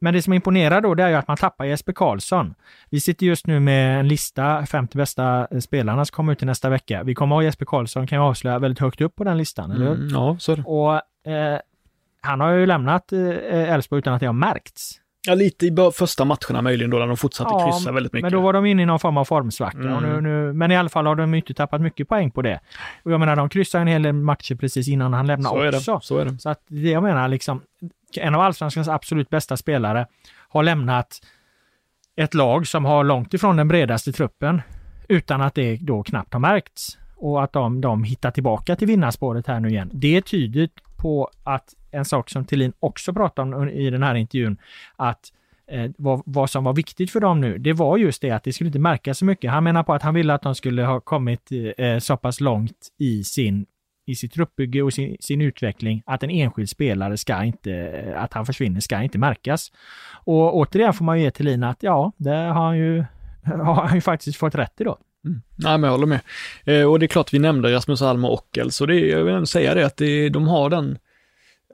men det som imponerar då, det är ju att man tappar Jesper Karlsson. Vi sitter just nu med en lista, 50 bästa spelarna som kommer ut i nästa vecka. Vi kommer ha Jesper Karlsson, kan jag avslöja, väldigt högt upp på den listan, eller? Mm, ja, så är det. Och eh, han har ju lämnat eh, Elfsborg utan att det har märkts. Ja, lite i första matcherna möjligen då, när de fortsatte Ja, kryssa väldigt mycket. Men då var de inne i någon form av formsvacka. Mm. Nu, nu, men i alla fall har de inte tappat mycket poäng på det. Och jag menar, de kryssade en hel del matcher precis innan han lämnade så är också. det. Så är det. Så att det jag menar, liksom, en av allsvenskans absolut bästa spelare har lämnat ett lag som har långt ifrån den bredaste truppen utan att det då knappt har märkts. Och att de, de hittar tillbaka till vinnarspåret här nu igen. Det tyder på att en sak som Thelin också pratade om i den här intervjun, att eh, vad, vad som var viktigt för dem nu, det var just det att det skulle inte märkas så mycket. Han menar på att han ville att de skulle ha kommit eh, så pass långt i sin i sitt truppbygge och sin, sin utveckling att en enskild spelare ska inte, att han försvinner, ska inte märkas. Och återigen får man ju ge till att ja, det har han ju, har han ju faktiskt fått rätt i då. Mm. Nej, men jag håller med. Eh, och det är klart vi nämnde Rasmus Alm och Ockel, så det, jag vill säga det att det, de har den,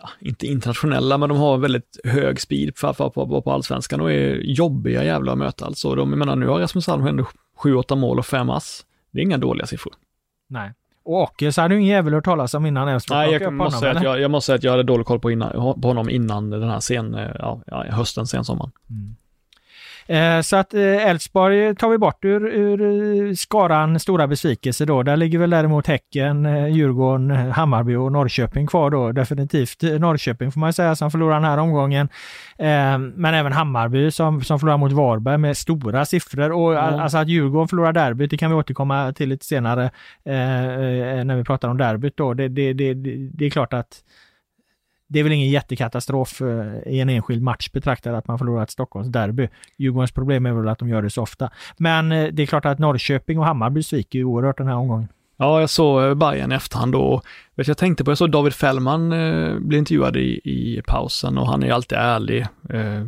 ja, inte internationella, men de har väldigt hög speed att vara på, på allsvenskan och är jobbiga jävlar att möta alltså. De, jag menar, nu har Rasmus Alm ändå 7-8 mål och 5 ass. Det är inga dåliga siffror. Nej. Och Åke så hade ju ingen jävel hört talas om innan Elfsborg. Nej, jag upp måste, säga att jag, jag måste säga att jag hade dålig koll på, innan, på honom innan den här sen, ja, hösten, sensommaren. Eh, Så att eh, Elfsborg tar vi bort ur, ur eh, skaran stora besvikelser då. Där ligger väl däremot Häcken, eh, Djurgården, eh, Hammarby och Norrköping kvar då. Definitivt eh, Norrköping får man säga som förlorar den här omgången. Eh, Men även Hammarby som, som förlorar mot Varberg med stora siffror. Och Ja. alltså att Djurgården förlorar derbyt, det kan vi återkomma till lite senare eh, eh, när vi pratar om derbyt då. Det, det, det, det är klart att det är väl ingen jättekatastrof eh, i en enskild match betraktad att man förlorar ett Stockholms derby. Djurgårdens problem är väl att de gör det så ofta. Men eh, det är klart att Norrköping och Hammarby sviker ju oerhört den här omgången. Ja, jag såg eh, Bayern i efterhand då. Vet, jag tänkte på, jag såg David Fällman eh, bli intervjuad i, i pausen och han är ju alltid ärlig. Eh,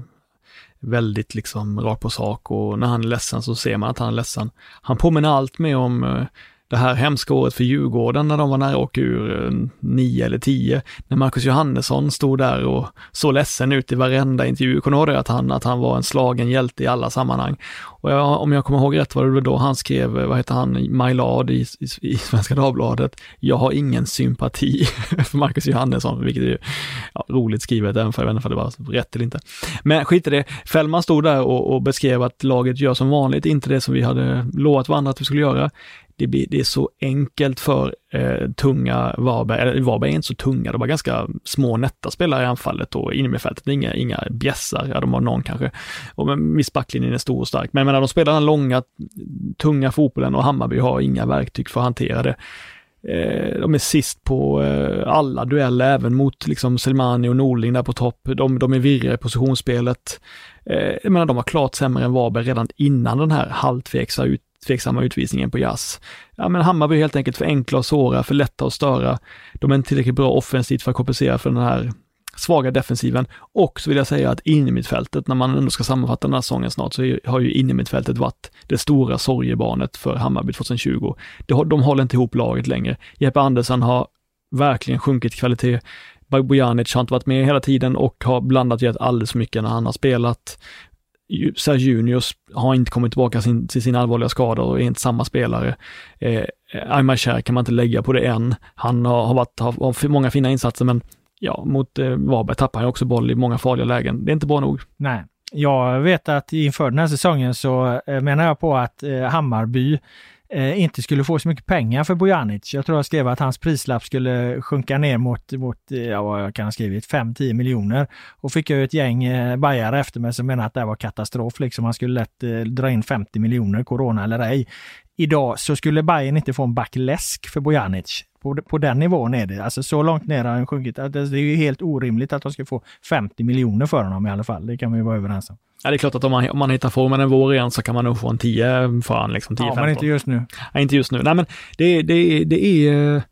väldigt liksom rakt på sak och när han är ledsen så ser man att han är ledsen. Han påminner allt med om eh, det här hemska året för Djurgården när de var nära att åka ur eh, nio eller tio. När Marcus Johannesson stod där och såg ledsen ut i varenda intervju. Kommer du ihåg det? Att han, att han var en slagen hjälte i alla sammanhang. Och jag, om jag kommer ihåg rätt var det då han skrev, eh, vad heter han, Majlad i, i, i Svenska Dagbladet. Jag har ingen sympati för Marcus Johannesson, vilket är ja, roligt skrivet, även för jag vet inte om det var rätt eller inte. Men skit i det. Fällman stod där och, och beskrev att laget gör som vanligt, inte det som vi hade lovat varandra att vi skulle göra. Det, blir, det är så enkelt för eh, tunga Varberg, eller Varberg är inte så tunga, de har ganska små nätta spelare i anfallet och inne med fältet, inga, inga bjässar, ja de har någon kanske. Och men viss backlinjen är stor och stark, men när de spelar den långa, tunga fotbollen och Hammarby har inga verktyg för att hantera det. Eh, de är sist på eh, alla dueller, även mot liksom Selmani och Norling där på topp. De, de är virriga i positionsspelet. Eh, jag menar, de var klart sämre än Varberg redan innan den här halvtveksamma ut, tveksamma utvisningen på jazz. Ja, men Hammarby är helt enkelt för enkla att såra, för lätta att störa. De är inte tillräckligt bra offensivt för att kompensera för den här svaga defensiven. Och så vill jag säga att innermittfältet, när man ändå ska sammanfatta den här säsongen snart, så har ju innermittfältet varit det stora sorgebarnet för Hammarby 2020. De håller inte ihop laget längre. Jeppe Andersson har verkligen sjunkit i kvalitet. Bojanic har inte varit med hela tiden och har blandat gett alldeles för mycket när han har spelat. Serge Junius har inte kommit tillbaka sin, till sina allvarliga skador och är inte samma spelare. Eh, Aymar Cher kan man inte lägga på det än. Han har, har, varit, har, har många fina insatser men ja, mot eh, Varberg tappar han också boll i många farliga lägen. Det är inte bra nog. Nej. Jag vet att inför den här säsongen så eh, menar jag på att eh, Hammarby eh, inte skulle få så mycket pengar för Bojanic. Jag tror jag skrev att hans prislapp skulle sjunka ner mot, mot eh, ja, vad jag kan ha skrivit, 5-10 miljoner. Och fick jag ett gäng eh, bajare efter mig som menade att det var katastrof. Liksom. Han skulle lätt eh, dra in 50 miljoner, corona eller ej. Idag så skulle Bayern inte få en back läsk för Bojanic. På, på den nivån är det. Alltså så långt ner har han sjunkit. Alltså, det är ju helt orimligt att de ska få 50 miljoner för honom i alla fall. Det kan vi vara överens om. Ja, det är klart att om man, om man hittar formen en vår igen så kan man nog få en 10 för han, liksom 10-15. Ja, men inte just nu. Nej, inte just nu. Nej, men det, det, det är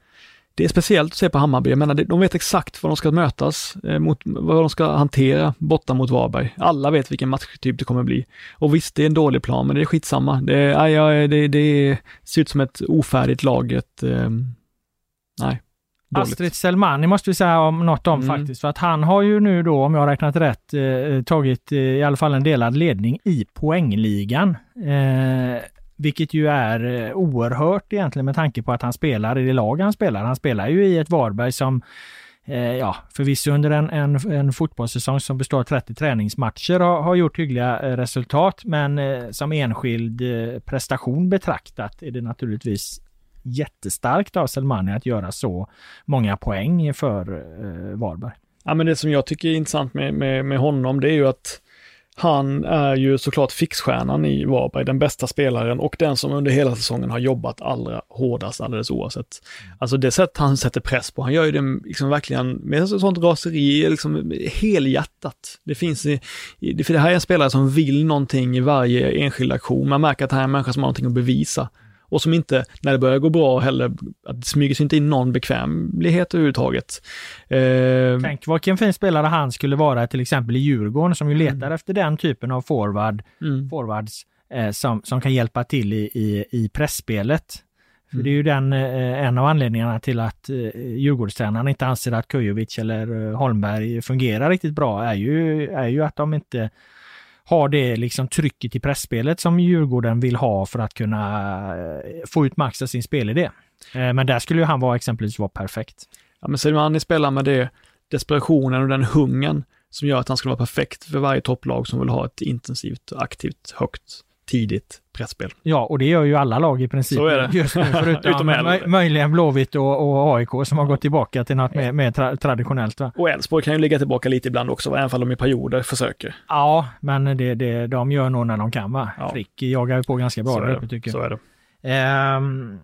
det är speciellt att se på Hammarby. Jag menar, de vet exakt vad de ska mötas eh, mot, vad de ska hantera borta mot Varberg. Alla vet vilken matchtyp det kommer bli. Och visst, det är en dålig plan, men det är skitsamma. Det, är- ja, det, det ser ut som ett ofärdigt lag. Ett, eh, nej. Astrid Selmani måste vi säga om något om mm. faktiskt. För att han har ju nu då, om jag har räknat rätt, eh, tagit eh, i alla fall en delad ledning i poängligan. Eh, vilket ju är eh, oerhört egentligen med tanke på att han spelar i det lag han spelar. Han spelar ju i ett Varberg som eh, ja, förvisso under en, en, en fotbollssäsong som består av 30 träningsmatcher har, har gjort hyggliga eh, resultat. Men eh, som enskild eh, prestation betraktat är det naturligtvis jättestarkt av Selmani att göra så många poäng för eh, Varberg. Ja, men det som jag tycker är intressant med, med, med honom, det är ju att han är ju såklart fixstjärnan i Varberg, den bästa spelaren och den som under hela säsongen har jobbat allra hårdast alldeles oavsett. Alltså det sätt han sätter press på, han gör ju det liksom verkligen med ett sånt raseri, liksom helhjärtat. Det finns i, det, det här är en spelare som vill någonting i varje enskild aktion. Man märker att det här är en människa som har någonting att bevisa och som inte, när det börjar gå bra heller, att det smyger sig inte in någon bekvämlighet överhuvudtaget. Eh... Tänk vilken fin spelare han skulle vara till exempel i Djurgården som ju mm. letar mm. efter den typen av forward, mm. forwards eh, som, som kan hjälpa till i, i, i pressspelet. För det är ju den, eh, en av anledningarna till att eh, Djurgårdstränarna inte anser att Kujovic eller eh, Holmberg fungerar riktigt bra är ju, är ju att de inte har det liksom trycket i pressspelet som Djurgården vill ha för att kunna eh, få ut max av sin spelidé. Eh, men där skulle ju han vara exempelvis vara perfekt. Ja, men Selmani spelar med det, desperationen och den hungern som gör att han skulle vara perfekt för varje topplag som vill ha ett intensivt, aktivt, högt tidigt pressspel. Ja, och det gör ju alla lag i princip Så är det. just nu, förutom möj möjligen Blåvitt och, och, AIK som har gått tillbaka till något mer, mer tra traditionellt. Va? Och Elfsborg kan ju ligga tillbaka lite ibland också, även om de i perioder försöker. Ja, men det, det, de gör nog när de kan va? Ja. Frick jagar ju på ganska bra där uppe tycker jag. Så är det. Um,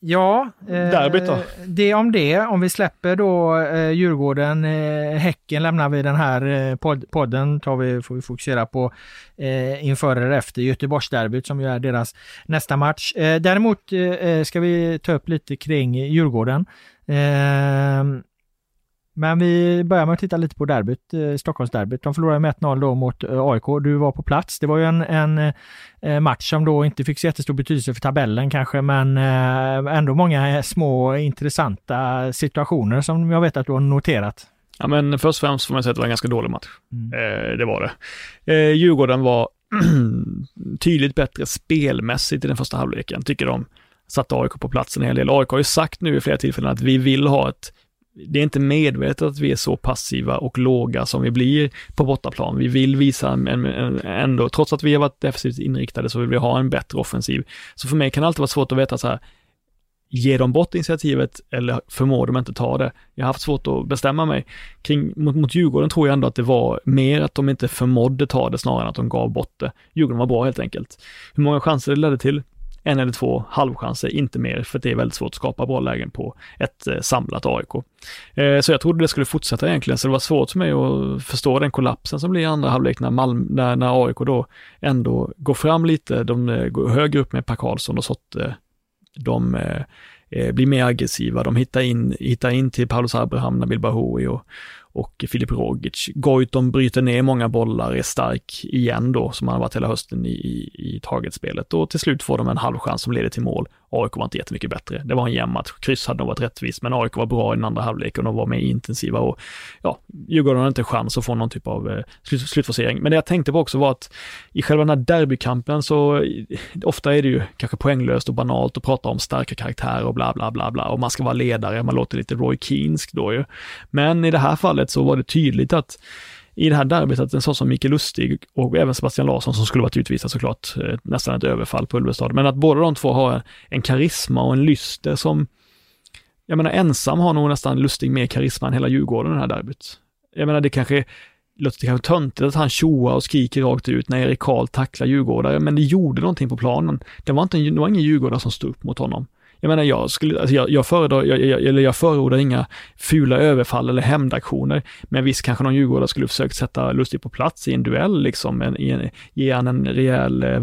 Ja, eh, Derbyt då? det om det. Om vi släpper då eh, Djurgården, eh, Häcken lämnar vi den här eh, pod podden, tar vi, får vi fokusera på eh, inför eller efter Göteborgsderbyt som ju är deras nästa match. Eh, däremot eh, ska vi ta upp lite kring Djurgården. Men vi börjar med att titta lite på derbyt, eh, Stockholmsderbyt. De förlorade med 1-0 då mot eh, AIK. Du var på plats. Det var ju en, en eh, match som då inte fick så jättestor betydelse för tabellen kanske, men ändå många små intressanta situationer som jag vet att du har noterat. Ja, men först och främst får man säga att det var en ganska dålig match. Mm. Eh, det var det. Eh, Djurgården var tydligt bättre spelmässigt i den första halvleken, tycker de. Satte AIK på plats en hel del. AIK har ju sagt nu i flera tillfällen att vi vill ha ett det är inte medvetet att vi är så passiva och låga som vi blir på bortaplan. Vi vill visa en, en, ändå, trots att vi har varit defensivt inriktade, så vill vi ha en bättre offensiv. Så för mig kan det alltid vara svårt att veta så här, ger de bort initiativet eller förmår de inte ta det? Jag har haft svårt att bestämma mig. Kring, mot, mot Djurgården tror jag ändå att det var mer att de inte förmådde ta det snarare än att de gav bort det. Djurgården var bra helt enkelt. Hur många chanser det ledde till? En eller två halvchanser, inte mer, för det är väldigt svårt att skapa bra lägen på ett eh, samlat AIK. Eh, så jag trodde det skulle fortsätta egentligen, så det var svårt för mig att förstå den kollapsen som blir i andra halvlek när, Malm, när, när AIK då ändå går fram lite, de eh, går högre upp med Per Karlsson och Sotte, de blir mer aggressiva, de hittar in, hittar in till Paulus Abraham, Nabil Bahoui och, och Filip Rogic. Goitom bryter ner många bollar, är stark igen då, som han har varit hela hösten i, i, i targetspelet och till slut får de en halvchans som leder till mål. AIK var inte jättemycket bättre. Det var en jämn match. Kryss hade nog varit rättvist, men AIK var bra i den andra halvleken och var mer intensiva och ja, Djurgården hade inte chans att få någon typ av eh, slut, slutforcering. Men det jag tänkte på också var att i själva den här derbykampen så eh, ofta är det ju kanske poänglöst och banalt att prata om starka karaktärer och bla bla bla bla och man ska vara ledare, man låter lite Roy Keensk då ju. Men i det här fallet så var det tydligt att i det här derbyt att en sån som Mikael Lustig och även Sebastian Larsson som skulle varit utvisad såklart, eh, nästan ett överfall på Ulvestad, men att båda de två har en karisma och en lyster som, jag menar ensam har nog nästan Lustig mer karisma än hela Djurgården i det här derbyt. Jag menar det kanske låter kanske töntigt att han tjoar och skriker rakt ut när Erik Karl tacklar djurgårdare, men det gjorde någonting på planen. Det var, inte, det var ingen djurgårdare som stod upp mot honom. Jag menar, jag, skulle, alltså jag, jag, föredrar, jag, jag, eller jag förordar inga fula överfall eller hämndaktioner, men visst kanske någon djurgårdare skulle försökt sätta Lustig på plats i en duell, liksom, en, en, ge han en rejäl eh,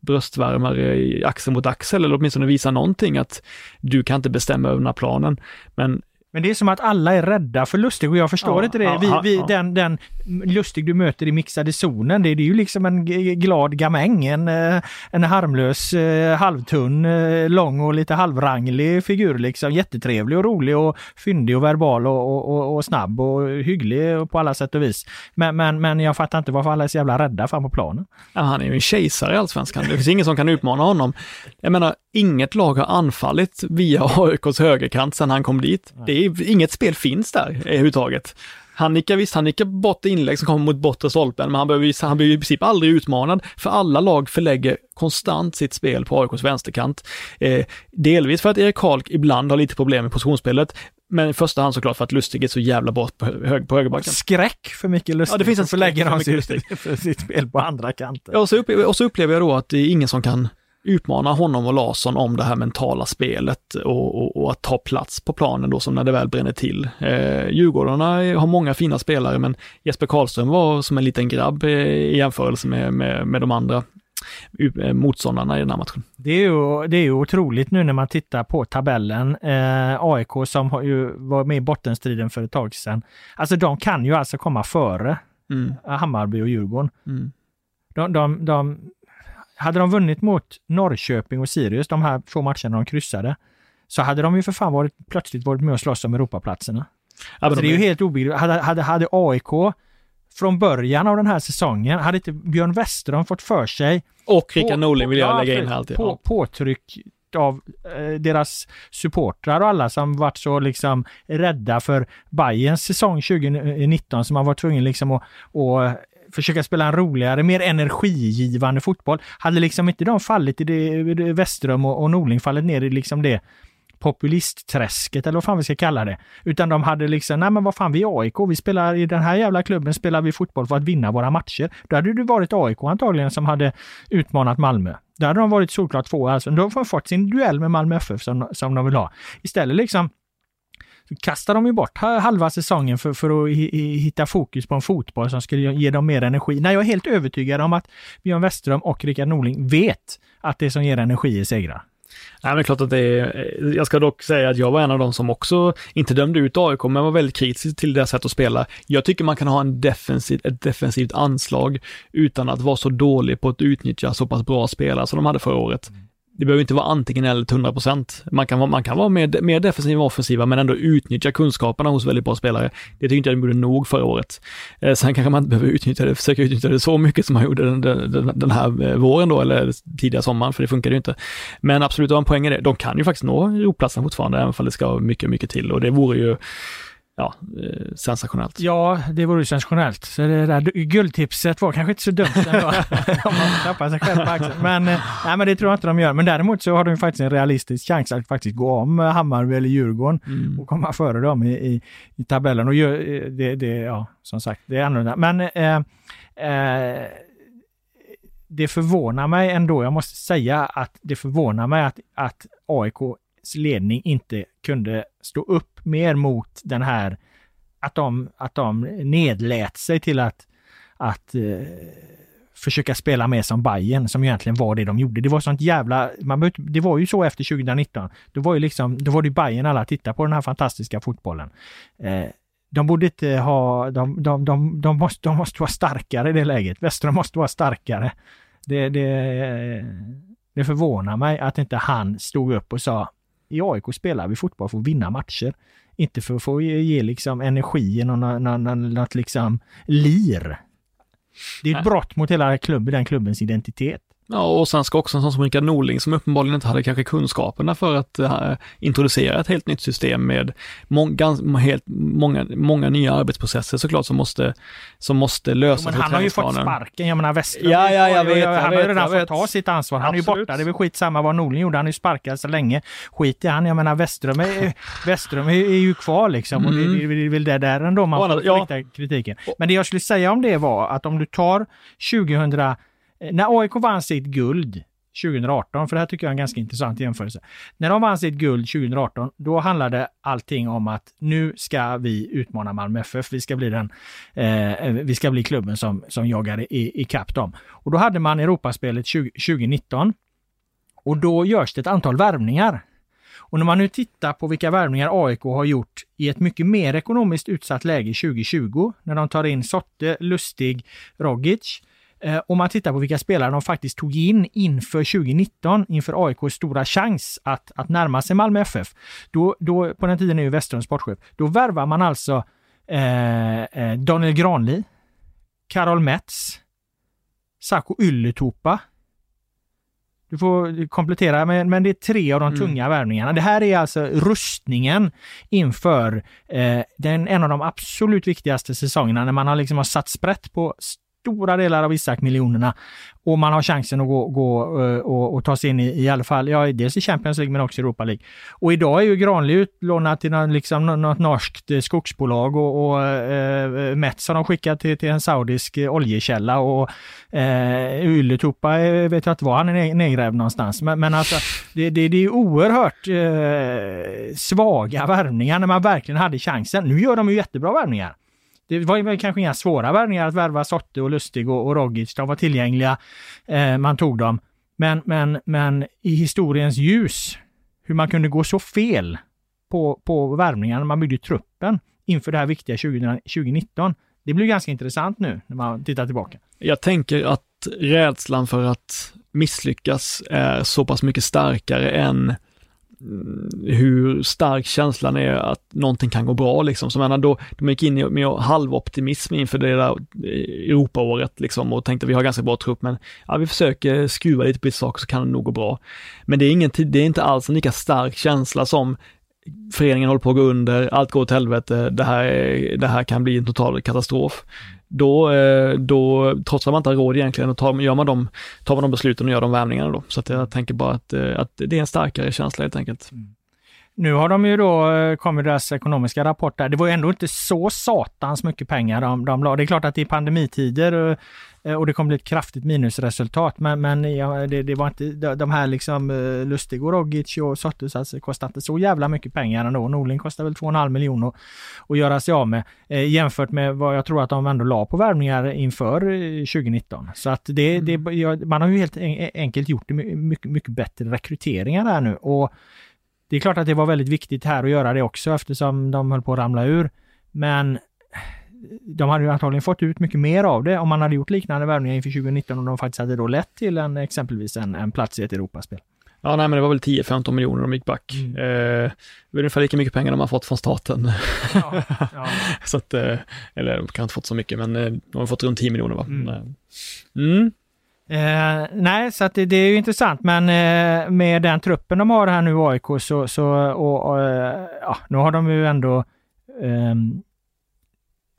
bröstvärmare axel mot axel, eller åtminstone visa någonting att du kan inte bestämma över den här planen. Men men det är som att alla är rädda för Lustig och jag förstår Ja, inte det. ja, Vi, vi, ja. Den, den Lustig du möter i mixade zonen, det, det är ju liksom en glad gamäng, en, eh, en harmlös, eh, halvtunn, eh, lång och lite halvranglig figur liksom. Jättetrevlig och rolig och fyndig och verbal och, och, och, snabb och hygglig på alla sätt och vis. Men, men, men jag fattar inte varför alla är så jävla rädda fram på planen. Han är ju en kejsare i Allsvenskan. Det finns ingen som kan utmana honom. Jag menar, inget lag har anfallit via AIKs högerkant sedan han kom dit. Det är, inget spel finns där överhuvudtaget. Han nickar visst, han nickar bort inlägg som kommer mot bortre stolpen, men han behöver, han blir ju i princip aldrig utmanad, för alla lag förlägger konstant sitt spel på AIKs vänsterkant. Eh, delvis för att Erik Karlk ibland har lite problem med positionsspelet, men i första hand såklart för att Lustig är så jävla bra på, hög, på högerbacken. Skräck för Mikael Lustig. Ja, det finns en han för sitt, för sitt spel på andra kanten. Ja, och, så upplever, och så upplever jag då att det är ingen som kan utmana honom och Larsson om det här mentala spelet och, och, och att ta plats på planen då som när det väl bränner till. Eh, Djurgårdarna har många fina spelare men Jesper Karlström var som en liten grabb eh, i jämförelse med, med, med de andra eh, motståndarna i den här matchen. Det är, ju, det är ju otroligt nu när man tittar på tabellen. Eh, AIK som har ju var med i bottenstriden för ett tag sedan. Alltså de kan ju alltså komma före Mm, Hammarby och Djurgården. mm. De, de, de, hade de vunnit mot Norrköping och Sirius, de här två matcherna de kryssade, så hade de ju för fan varit, plötsligt varit med och slåss om Europaplatserna. Ja, Alltså de det är ju helt obegripligt. Hade, hade, hade AIK från början av den här säsongen, hade inte Björn Westerholm fått för sig och Rickard Norling vill jag Ja, lägga in här alltid. På, Ja. Påtryck av eh, deras supportrar och alla som varit så liksom rädda för Bayerns säsong 2019 som har varit tvungen liksom att, att försöka spela en roligare, mer energigivande fotboll. Hade liksom inte de fallit i det, det Westström och, och Norling fallit ner i liksom det populistträsket eller vad fan vi ska kalla det. Utan de hade liksom, nej men vad fan vi är AIK, vi spelar i den här jävla klubben spelar vi fotboll för att vinna våra matcher. Då hade det varit AIK antagligen som hade utmanat Malmö. Då hade de varit solklart två, alltså de har fått sin duell med Malmö FF som, som de vill ha. Istället liksom kastar de ju bort halva säsongen för, för att hitta fokus på en fotboll som skulle ge dem mer energi. Nej, jag är helt övertygad om att Björn Westerholm och Rickard Norling vet att det som ger energi är segrar. Nej, men klart att det är, eh, jag ska dock säga att jag var en av dem som också inte dömde ut AIK, men var väldigt kritisk till deras sätt att spela. Jag tycker man kan ha en defensiv, ett defensivt anslag utan att vara så dålig på att utnyttja så pass bra spelare som de hade förra året. Det behöver inte vara antingen eller till 100 procent. Man kan vara, man kan vara mer, mer defensiva och offensiva, men ändå utnyttja kunskaperna hos väldigt bra spelare. Det tycker inte jag de gjorde nog förra året. Eh, sen kanske man inte behöver utnyttja det, försöka utnyttja det så mycket som man gjorde den, den, den här eh, våren då, eller tidiga sommaren, för det funkade ju inte. Men absolut, det har en poäng i det. De kan ju faktiskt nå Europlatsen fortfarande, även om det ska mycket, mycket till. Och det vore ju, ja, eh, sensationellt. Ja, det vore ju sensationellt. Så det där guldtipset var kanske inte så dumt ändå. Om man klappar sig själv på axeln. Men, eh, nej, men det tror jag inte de gör. Men däremot så har de ju faktiskt en realistisk chans att faktiskt gå om eh, Hammarby eller Djurgården Mm. och komma före dem i, i, i tabellen. Och gör, det, det, ja, som sagt, det är annorlunda. Men eh, eh, det förvånar mig ändå, jag måste säga att det förvånar mig att, att AIKs ledning inte kunde stå upp mer mot den här, att de, att de nedlät sig till att, att eh, försöka spela mer som Bayern som egentligen var det de gjorde. Det var sånt jävla, man det var ju så efter 2019. Då var ju liksom, då var det Bayern alla tittade på den här fantastiska fotbollen. Eh, de borde inte ha, de, de, de, de, måste, de måste vara starkare i det läget. Västra måste vara starkare. Det, det, eh, det förvånar mig att inte han stod upp och sa i AIK spelar vi fotboll för att vinna matcher. Inte för att få ge, ge liksom energi, någon, någon, någon, något liksom lir. Det är ett brott mot hela klubb, den klubbens identitet. Ja, och sen ska också en sån som Rickard Norling som uppenbarligen inte hade kanske kunskaperna för att uh, introducera ett helt nytt system med mång, helt, många, många nya arbetsprocesser såklart som måste, som måste Jo, lösas men på han har ju fått sparken. Jag menar Westlund. Ja, ja, jag vet, jag Han har ju redan fått ta sitt ansvar. Han är ju Absolut. borta. Det är väl skitsamma vad Norling gjorde. Han är ju sparkad så länge. Skit i han. Jag menar Westström är, Westström är, är ju kvar liksom. Och Mm. det, det är väl det där ändå man får ja. kritiken. Men det jag skulle säga om det var att om du tar 2000... Eh, när AIK vann sitt guld 2018, för det här tycker jag är en ganska intressant jämförelse. När de vann sitt guld 2018, då handlade allting om att nu ska vi utmana Malmö FF. Vi ska bli den, eh, vi ska bli klubben som, som jagar i, i kapp dem. Och då hade man Europaspelet 20, 2019. Och då görs det ett antal värvningar. Och när man nu tittar på vilka värvningar AIK har gjort i ett mycket mer ekonomiskt utsatt läge 2020, när de tar in Sotte, Lustig, Rogic, eh, om man tittar på vilka spelare de faktiskt tog in inför 2019, inför AIKs stora chans att, att närma sig Malmö FF. Då, då, på den tiden är ju Westerholm sportchef. Då värvar man alltså eh, eh, Daniel Granli, Karol Metz, Saku Ylletupa, du får komplettera, men, men det är tre av de mm. tunga värvningarna. Det här är alltså rustningen inför eh, den, en av de absolut viktigaste säsongerna när man har liksom har satt sprätt på stora delar av Isak-miljonerna och man har chansen att gå, gå eh, och, och, ta sig in i, i alla fall, ja, dels i Champions League men också i Europa League. Och idag är ju Granli utlånad till någon, liksom, något norskt eh, skogsbolag och, och eh, eh Mets har de skickat till, till en saudisk oljekälla och eh, Ylätupa vet jag inte var han är nedgrävd någonstans. Men, men alltså, det, det, det är oerhört eh, svaga värvningar när man verkligen hade chansen. Nu gör de ju jättebra värvningar. Det var ju kanske inga svåra värvningar att värva Sotte och Lustig och, och Rogic. De var tillgängliga. Eh, man tog dem. Men, men, men i historiens ljus, hur man kunde gå så fel på, på värvningarna när man byggde truppen inför det här viktiga 20, 2019. Det blir ganska intressant nu när man tittar tillbaka. Jag tänker att rädslan för att misslyckas är så pass mycket starkare än Mm, hur stark känslan är att någonting kan gå bra liksom. Så menar, då, de gick in med halvoptimism inför det där eh, Europaåret liksom och tänkte vi har ganska bra trupp men ja, vi försöker skruva lite på lite saker så kan det nog gå bra. Men det är, ingen, det är inte alls en lika stark känsla som föreningen håller på att gå under, allt går åt helvete, det här, det här kan bli en total katastrof då, eh, då, trots att man inte har råd egentligen, då tar, gör man de, tar man de besluten och gör de värvningarna då. Så att jag tänker bara att, eh, att det är en starkare känsla helt enkelt. Mm. Nu har de ju då eh, kommit deras ekonomiska rapport där. Det var ju ändå inte så satans mycket pengar de, de la. Det är klart att är pandemitider och det kommer bli ett kraftigt minusresultat. Men, men ja, det, det, var inte de här liksom eh, Lustig och Rogic och Sottes alltså, kostar inte så jävla mycket pengar ändå. Norling kostar väl 2,5 miljoner att göra sig av med eh, jämfört med vad jag tror att de ändå la på värvningar inför 2019. Så att det, mm. det ja, man har ju helt enkelt gjort mycket, mycket bättre rekryteringar här nu och det är klart att det var väldigt viktigt här att göra det också eftersom de höll på att ramla ur. Men de hade ju antagligen fått ut mycket mer av det om man hade gjort liknande värvningar inför 2019 och de faktiskt hade då lett till en, exempelvis en, en plats i ett Europaspel. Ja, nej, men det var väl 10-15 miljoner de gick back. Mm. Eh, det är ungefär lika mycket pengar de har fått från staten. Ja, ja. så att, eh, eller de kan inte fått så mycket, men eh, de har fått runt 10 miljoner va? Mm. Eh, mm. Eh, nej, så att det, det, är ju intressant, men eh, med den truppen de har här nu, AIK, så, så och, och, ja, nu har de ju ändå ehm,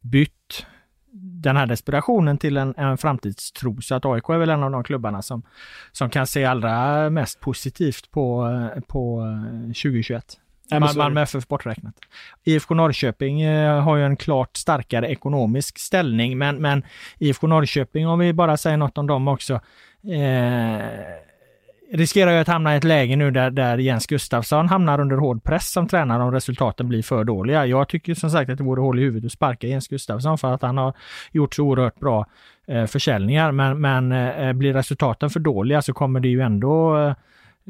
bytt den här desperationen till en, en framtidstro. Så att AIK är väl en av de klubbarna som, som kan se allra mest positivt på, på 2021. Eh, Malmö FF borträknat. IFK Norrköping eh, har ju en klart starkare ekonomisk ställning, men, men IFK Norrköping, om vi bara säger något om dem också, eh, riskerar ju att hamna i ett läge nu där, där Jens Gustafsson hamnar under hård press som tränare om resultaten blir för dåliga. Jag tycker som sagt att det vore hål i huvudet att sparka Jens Gustafsson för att han har gjort så oerhört bra eh, försäljningar. Men, men eh, blir resultaten för dåliga så kommer det ju ändå eh,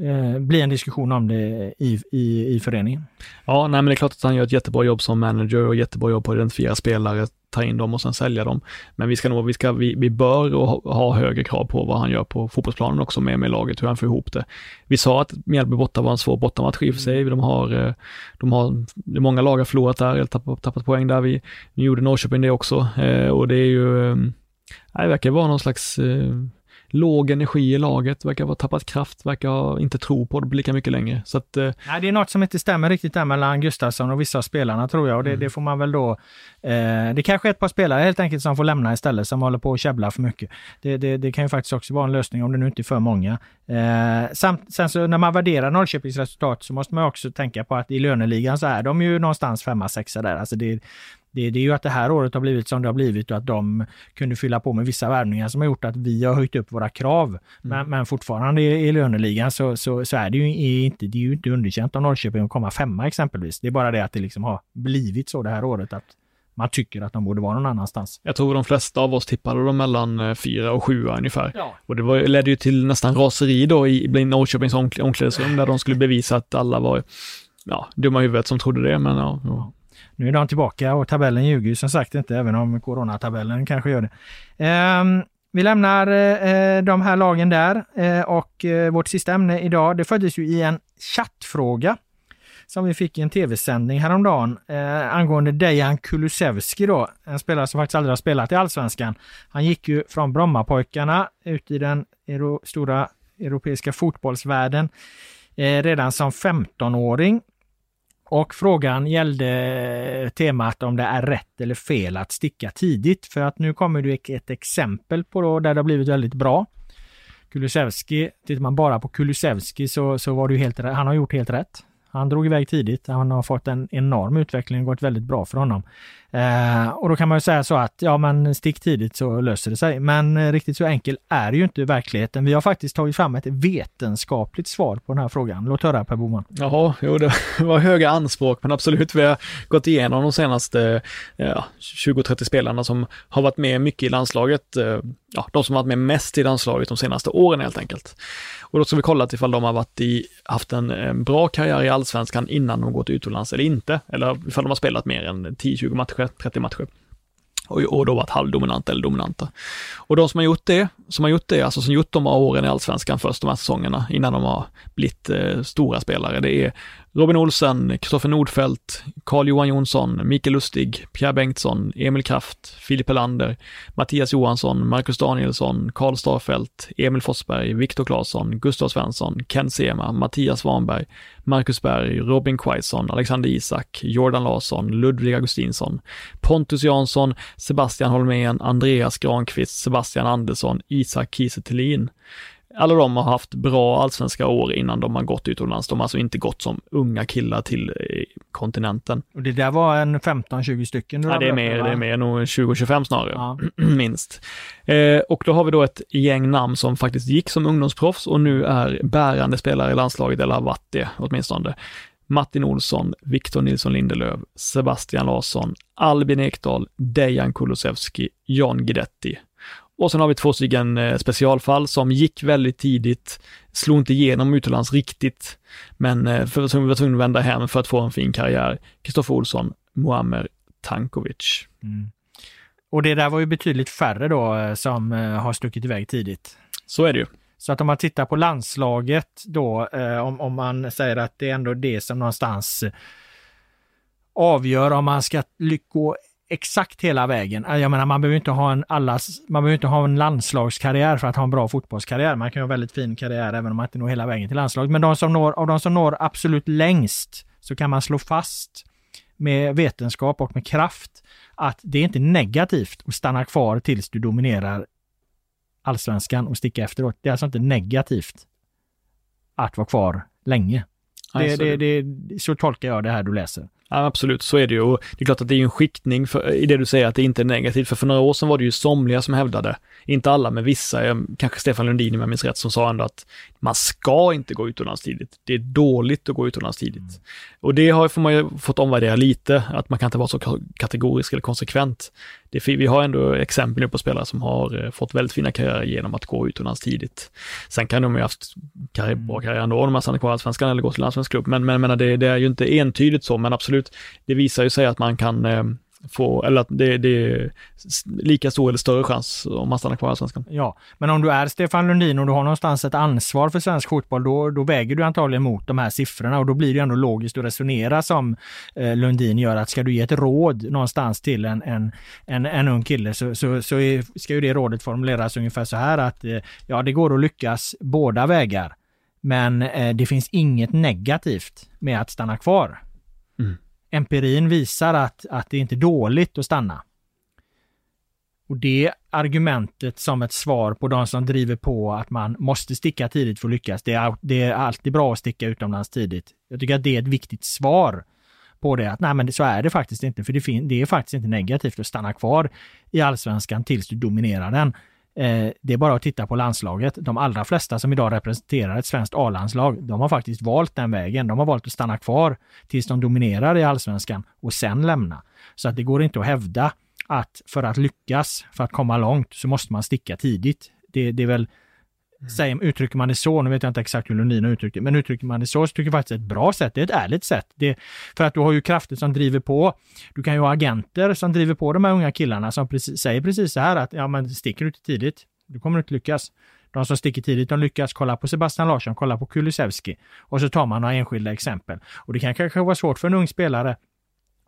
eh bli en diskussion om det i, i, i föreningen. Ja, nej, men det är klart att han gör ett jättebra jobb som manager och jättebra jobb på att identifiera spelare, ta in dem och sen sälja dem. Men vi ska nog, vi, ska, vi, vi bör ha, ha högre krav på vad han gör på fotbollsplanen också med, med laget, hur han får ihop det. Vi sa att Mjällby borta var en svår bortamatch i och för sig. De har, eh, de har, många lag har förlorat där, eller tappat, tappat poäng där. Vi, nu gjorde Norrköping det också eh, och det är ju, eh, det verkar vara någon slags låg energi i laget, verkar ha tappat kraft, verkar inte tro på det lika mycket längre. Så att, eh... Nej, det är något som inte stämmer riktigt där mellan Gustafsson och vissa av spelarna tror jag och det, mm. det får man väl då... Eh, det kanske är ett par spelare helt enkelt som får lämna istället, som håller på att käbbla för mycket. Det, det, det, kan ju faktiskt också vara en lösning om det nu inte är för många. Eh, samt, sen så när man värderar Norrköpings resultat så måste man också tänka på att i löneligan så är de ju någonstans femma, sexa där. Alltså det, det, det, är ju att det här året har blivit som det har blivit och att de kunde fylla på med vissa värvningar som har gjort att vi har höjt upp våra krav. Mm. Men, men, fortfarande i, i löneligan så, så, så, är det ju inte, det är ju inte underkänt av Norrköping att komma femma exempelvis. Det är bara det att det liksom har blivit så det här året att man tycker att de borde vara någon annanstans. Jag tror de flesta av oss tippade dem mellan fyra och sjua ungefär. Ja. Och det var, ledde ju till nästan raseri då i, i Norrköpings omklädningsrum där de skulle bevisa att alla var ja, dumma huvudet som trodde det. Men ja, ja. Nu är de tillbaka och tabellen ljuger ju som sagt inte, även om coronatabellen kanske gör det. Um, vi lämnar eh, de här lagen där eh, och eh, vårt sista ämne idag, det föddes ju i en chattfråga som vi fick i en tv-sändning häromdagen eh, angående Dejan Kulusevski då, en spelare som faktiskt aldrig har spelat i Allsvenskan. Han gick ju från Brommapojkarna ut i den euro, stora europeiska fotbollsvärlden eh, redan som 15-åring och frågan gällde temat om det är rätt eller fel att sticka tidigt. För att nu kommer det ett exempel på då där det har blivit väldigt bra. Kulusevski, tittar man bara på Kulusevski så, så var det ju helt Han har gjort helt rätt. Han drog iväg tidigt. Han har fått en enorm utveckling och gått väldigt bra för honom. Eh, och då kan man ju säga så att ja, men stick tidigt så löser det sig. Men eh, riktigt så enkel är det ju inte i verkligheten. Vi har faktiskt tagit fram ett vetenskapligt svar på den här frågan. Låt höra Per Boman. Jaha, jo det var höga anspråk, men absolut, vi har gått igenom de senaste eh, ja, 20-30 spelarna som har varit med mycket i landslaget. Eh, ja, de som har varit med mest i landslaget de senaste åren helt enkelt. Och då ska vi kolla ifall de har varit i, haft en bra karriär i allsvenskan innan de gått utomlands eller inte, eller ifall de har spelat mer än 10-20 matcher, 30 matcher och, och då varit halvdominanta eller dominanta. Och de som har gjort det, som har gjort det, alltså som gjort de här åren i allsvenskan först, de här säsongerna, innan de har blivit eh, stora spelare, det är Robin Olsen, Kristoffer Nordfeldt, Carl-Johan Jonsson, Mikael Lustig, Pierre Bengtsson, Emil Kraft, Filip Helander, Mattias Johansson, Marcus Danielsson, Karl Starfelt, Emil Forsberg, Viktor Claesson, Gustav Svensson, Ken Sema, Mattias Svanberg, Marcus Berg, Robin Quaison, Alexander Isak, Jordan Larsson, Ludvig Augustinsson, Pontus Jansson, Sebastian Holmén, Andreas Granqvist, Sebastian Andersson, Isak Kiese alla de har haft bra allsvenska år innan de har gått utomlands. De har alltså inte gått som unga killar till eh, kontinenten. Och det där var en 15-20 stycken? Ja, det är mer, det är mer, nog 20-25 snarare, ja. minst. Eh, och då har vi då ett gäng namn som faktiskt gick som ungdomsproffs och nu är bärande spelare i landslaget, eller har varit det åtminstone. Martin Olsson, Victor Nilsson Lindelöf, Sebastian Larsson, Albin Ekdal, Dejan Kulusevski, Jan Guidetti. Och sen har vi två stycken eh, specialfall som gick väldigt tidigt, slog inte igenom utomlands riktigt, men eh, för, som var tvungna att vända hem för att få en fin karriär. Kristoffer Olsson, Muammer Tankovic. Mm. Och det där var ju betydligt färre då eh, som har stuckit iväg tidigt. Så är det ju. Så att om man tittar på landslaget då, om, om man säger att det är ändå det som någonstans avgör om man ska gå exakt hela vägen. Äh, jag menar, man behöver inte ha en allas, man behöver inte ha en landslagskarriär för att ha en bra fotbollskarriär. Man kan ha en väldigt fin karriär även om man inte når hela vägen till landslaget. Men de som når, av de som når absolut längst så kan man slå fast med vetenskap och med kraft att det är inte negativt att stanna kvar tills du dominerar allsvenskan och sticka efteråt. Det är alltså inte negativt att vara kvar länge. Det, det, det, så tolkar jag det här du läser. Ja, absolut, så är det ju. Och det är klart att det är en skiktning för, i det du säger att det inte är negativt. För för några år sedan var det ju somliga som hävdade, inte alla men vissa, kanske Stefan Lundin om jag minns rätt, som sa ändå att man ska inte gå utomlands tidigt. Det är dåligt att gå utomlands tidigt. Mm. Och det har, får man ju fått omvärdera lite, att man kan inte vara så kategorisk eller konsekvent. Det, vi har ändå exempel nu på spelare som har eh, fått väldigt fina karriärer genom att gå utomlands tidigt. Sen kan de ju haft karriär, bra karriär ändå om de har stannat kvar i Allsvenskan eller gått till en allsvensk klubb. Men, men, men det, det, är ju inte entydigt så, men absolut, det visar ju sig att man kan eh, få, eller att det, det, är lika stor eller större chans om man stannar kvar i Allsvenskan. Ja, men om du är Stefan Lundin och du har någonstans ett ansvar för svensk fotboll, då, då väger du antagligen mot de här siffrorna och då blir det ändå logiskt att resonera som eh, Lundin gör, att ska du ge ett råd någonstans till en, en, en, en ung kille så, så, så är, ska ju det rådet formuleras ungefär så här att eh, ja, det går att lyckas båda vägar. Men eh, det finns inget negativt med att stanna kvar. Mm empirin visar att, att det inte är dåligt att stanna. Och det argumentet som ett svar på de som driver på att man måste sticka tidigt för att lyckas. Det är, det är alltid bra att sticka utomlands tidigt. Jag tycker att det är ett viktigt svar på det. Att nej, men så är det faktiskt inte. För det, det är faktiskt inte negativt att stanna kvar i allsvenskan tills du dominerar den. Eh, det är bara att titta på landslaget. De allra flesta som idag representerar ett svenskt A-landslag, de har faktiskt valt den vägen. De har valt att stanna kvar tills de dominerar i allsvenskan och sen lämna. Så att det går inte att hävda att för att lyckas, för att komma långt, så måste man sticka tidigt. Det, det är väl Mm. Säger, uttrycker man det så, nu vet jag inte exakt hur Lundin har uttryckt det, men uttrycker man det så, så tycker jag faktiskt det är ett bra sätt. Det är ett ärligt sätt. Det, för att du har ju krafter som driver på. Du kan ju ha agenter som driver på de här unga killarna som precis, säger precis så här att ja, men sticker du inte tidigt, du kommer inte lyckas. De som sticker tidigt, de lyckas. Kolla på Sebastian Larsson, kolla på Kulusevski. Och så tar man några enskilda exempel. Och det kan kanske vara svårt för en ung spelare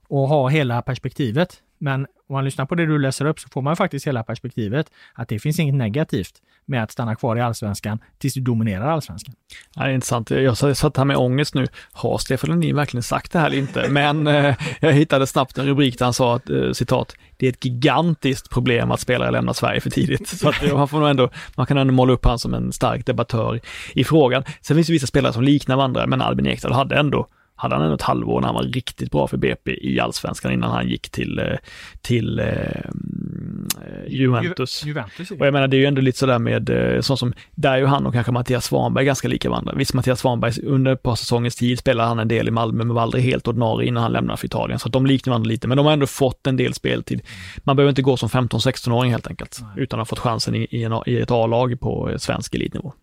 och ha hela perspektivet. Men om man lyssnar på det du läser upp så får man faktiskt hela perspektivet att det finns inget negativt med att stanna kvar i allsvenskan tills du dominerar allsvenskan. Ja, det är intressant. Jag satt här med ångest nu. Har Stefan Lundin verkligen sagt det här eller inte? Men eh, jag hittade snabbt en rubrik där han sa att, eh, citat, det är ett gigantiskt problem att spelare lämnar Sverige för tidigt. Så att eh, man får nog ändå, man kan ändå måla upp han som en stark debattör i frågan. Sen finns det vissa spelare som liknar varandra, men Albin Ekdal hade ändå hade han ett halvår när han var riktigt bra för BP i allsvenskan innan han gick till, eh, till eh, Juventus. Juventus och jag menar det är ju ändå lite sådär med, eh, sånt som, där är ju han och kanske Mattias Svanberg ganska lika varandra. Visst, Mattias Svanberg under ett par säsongens tid spelade han en del i Malmö, men var aldrig helt ordinarie innan han lämnade för Italien. Så att de liknar varandra lite, men de har ändå fått en del speltid. Man behöver inte gå som 15-16-åring helt enkelt, Nej. utan att ha fått chansen i, i, en, i ett A-lag på svensk elitnivå.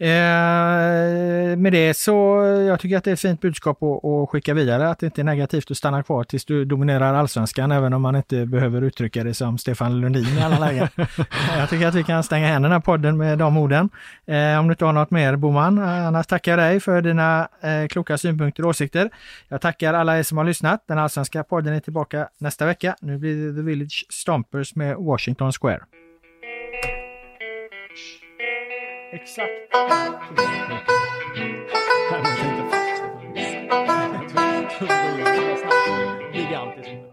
Eh, med det så, jag tycker att det är ett fint budskap att, att, skicka vidare, att det inte är negativt att stanna kvar tills du dominerar allsvenskan, även om man inte behöver uttrycka det som Stefan Lundin i alla lägen. jag tycker att vi kan stänga händerna den podden med de orden. Eh, om du inte har något mer Boman, annars tackar jag dig för dina eh, kloka synpunkter och åsikter. Jag tackar alla er som har lyssnat. Den allsvenska podden är tillbaka nästa vecka. Nu blir det The Village Stompers med Washington Square. Exakt. Gigantiskt.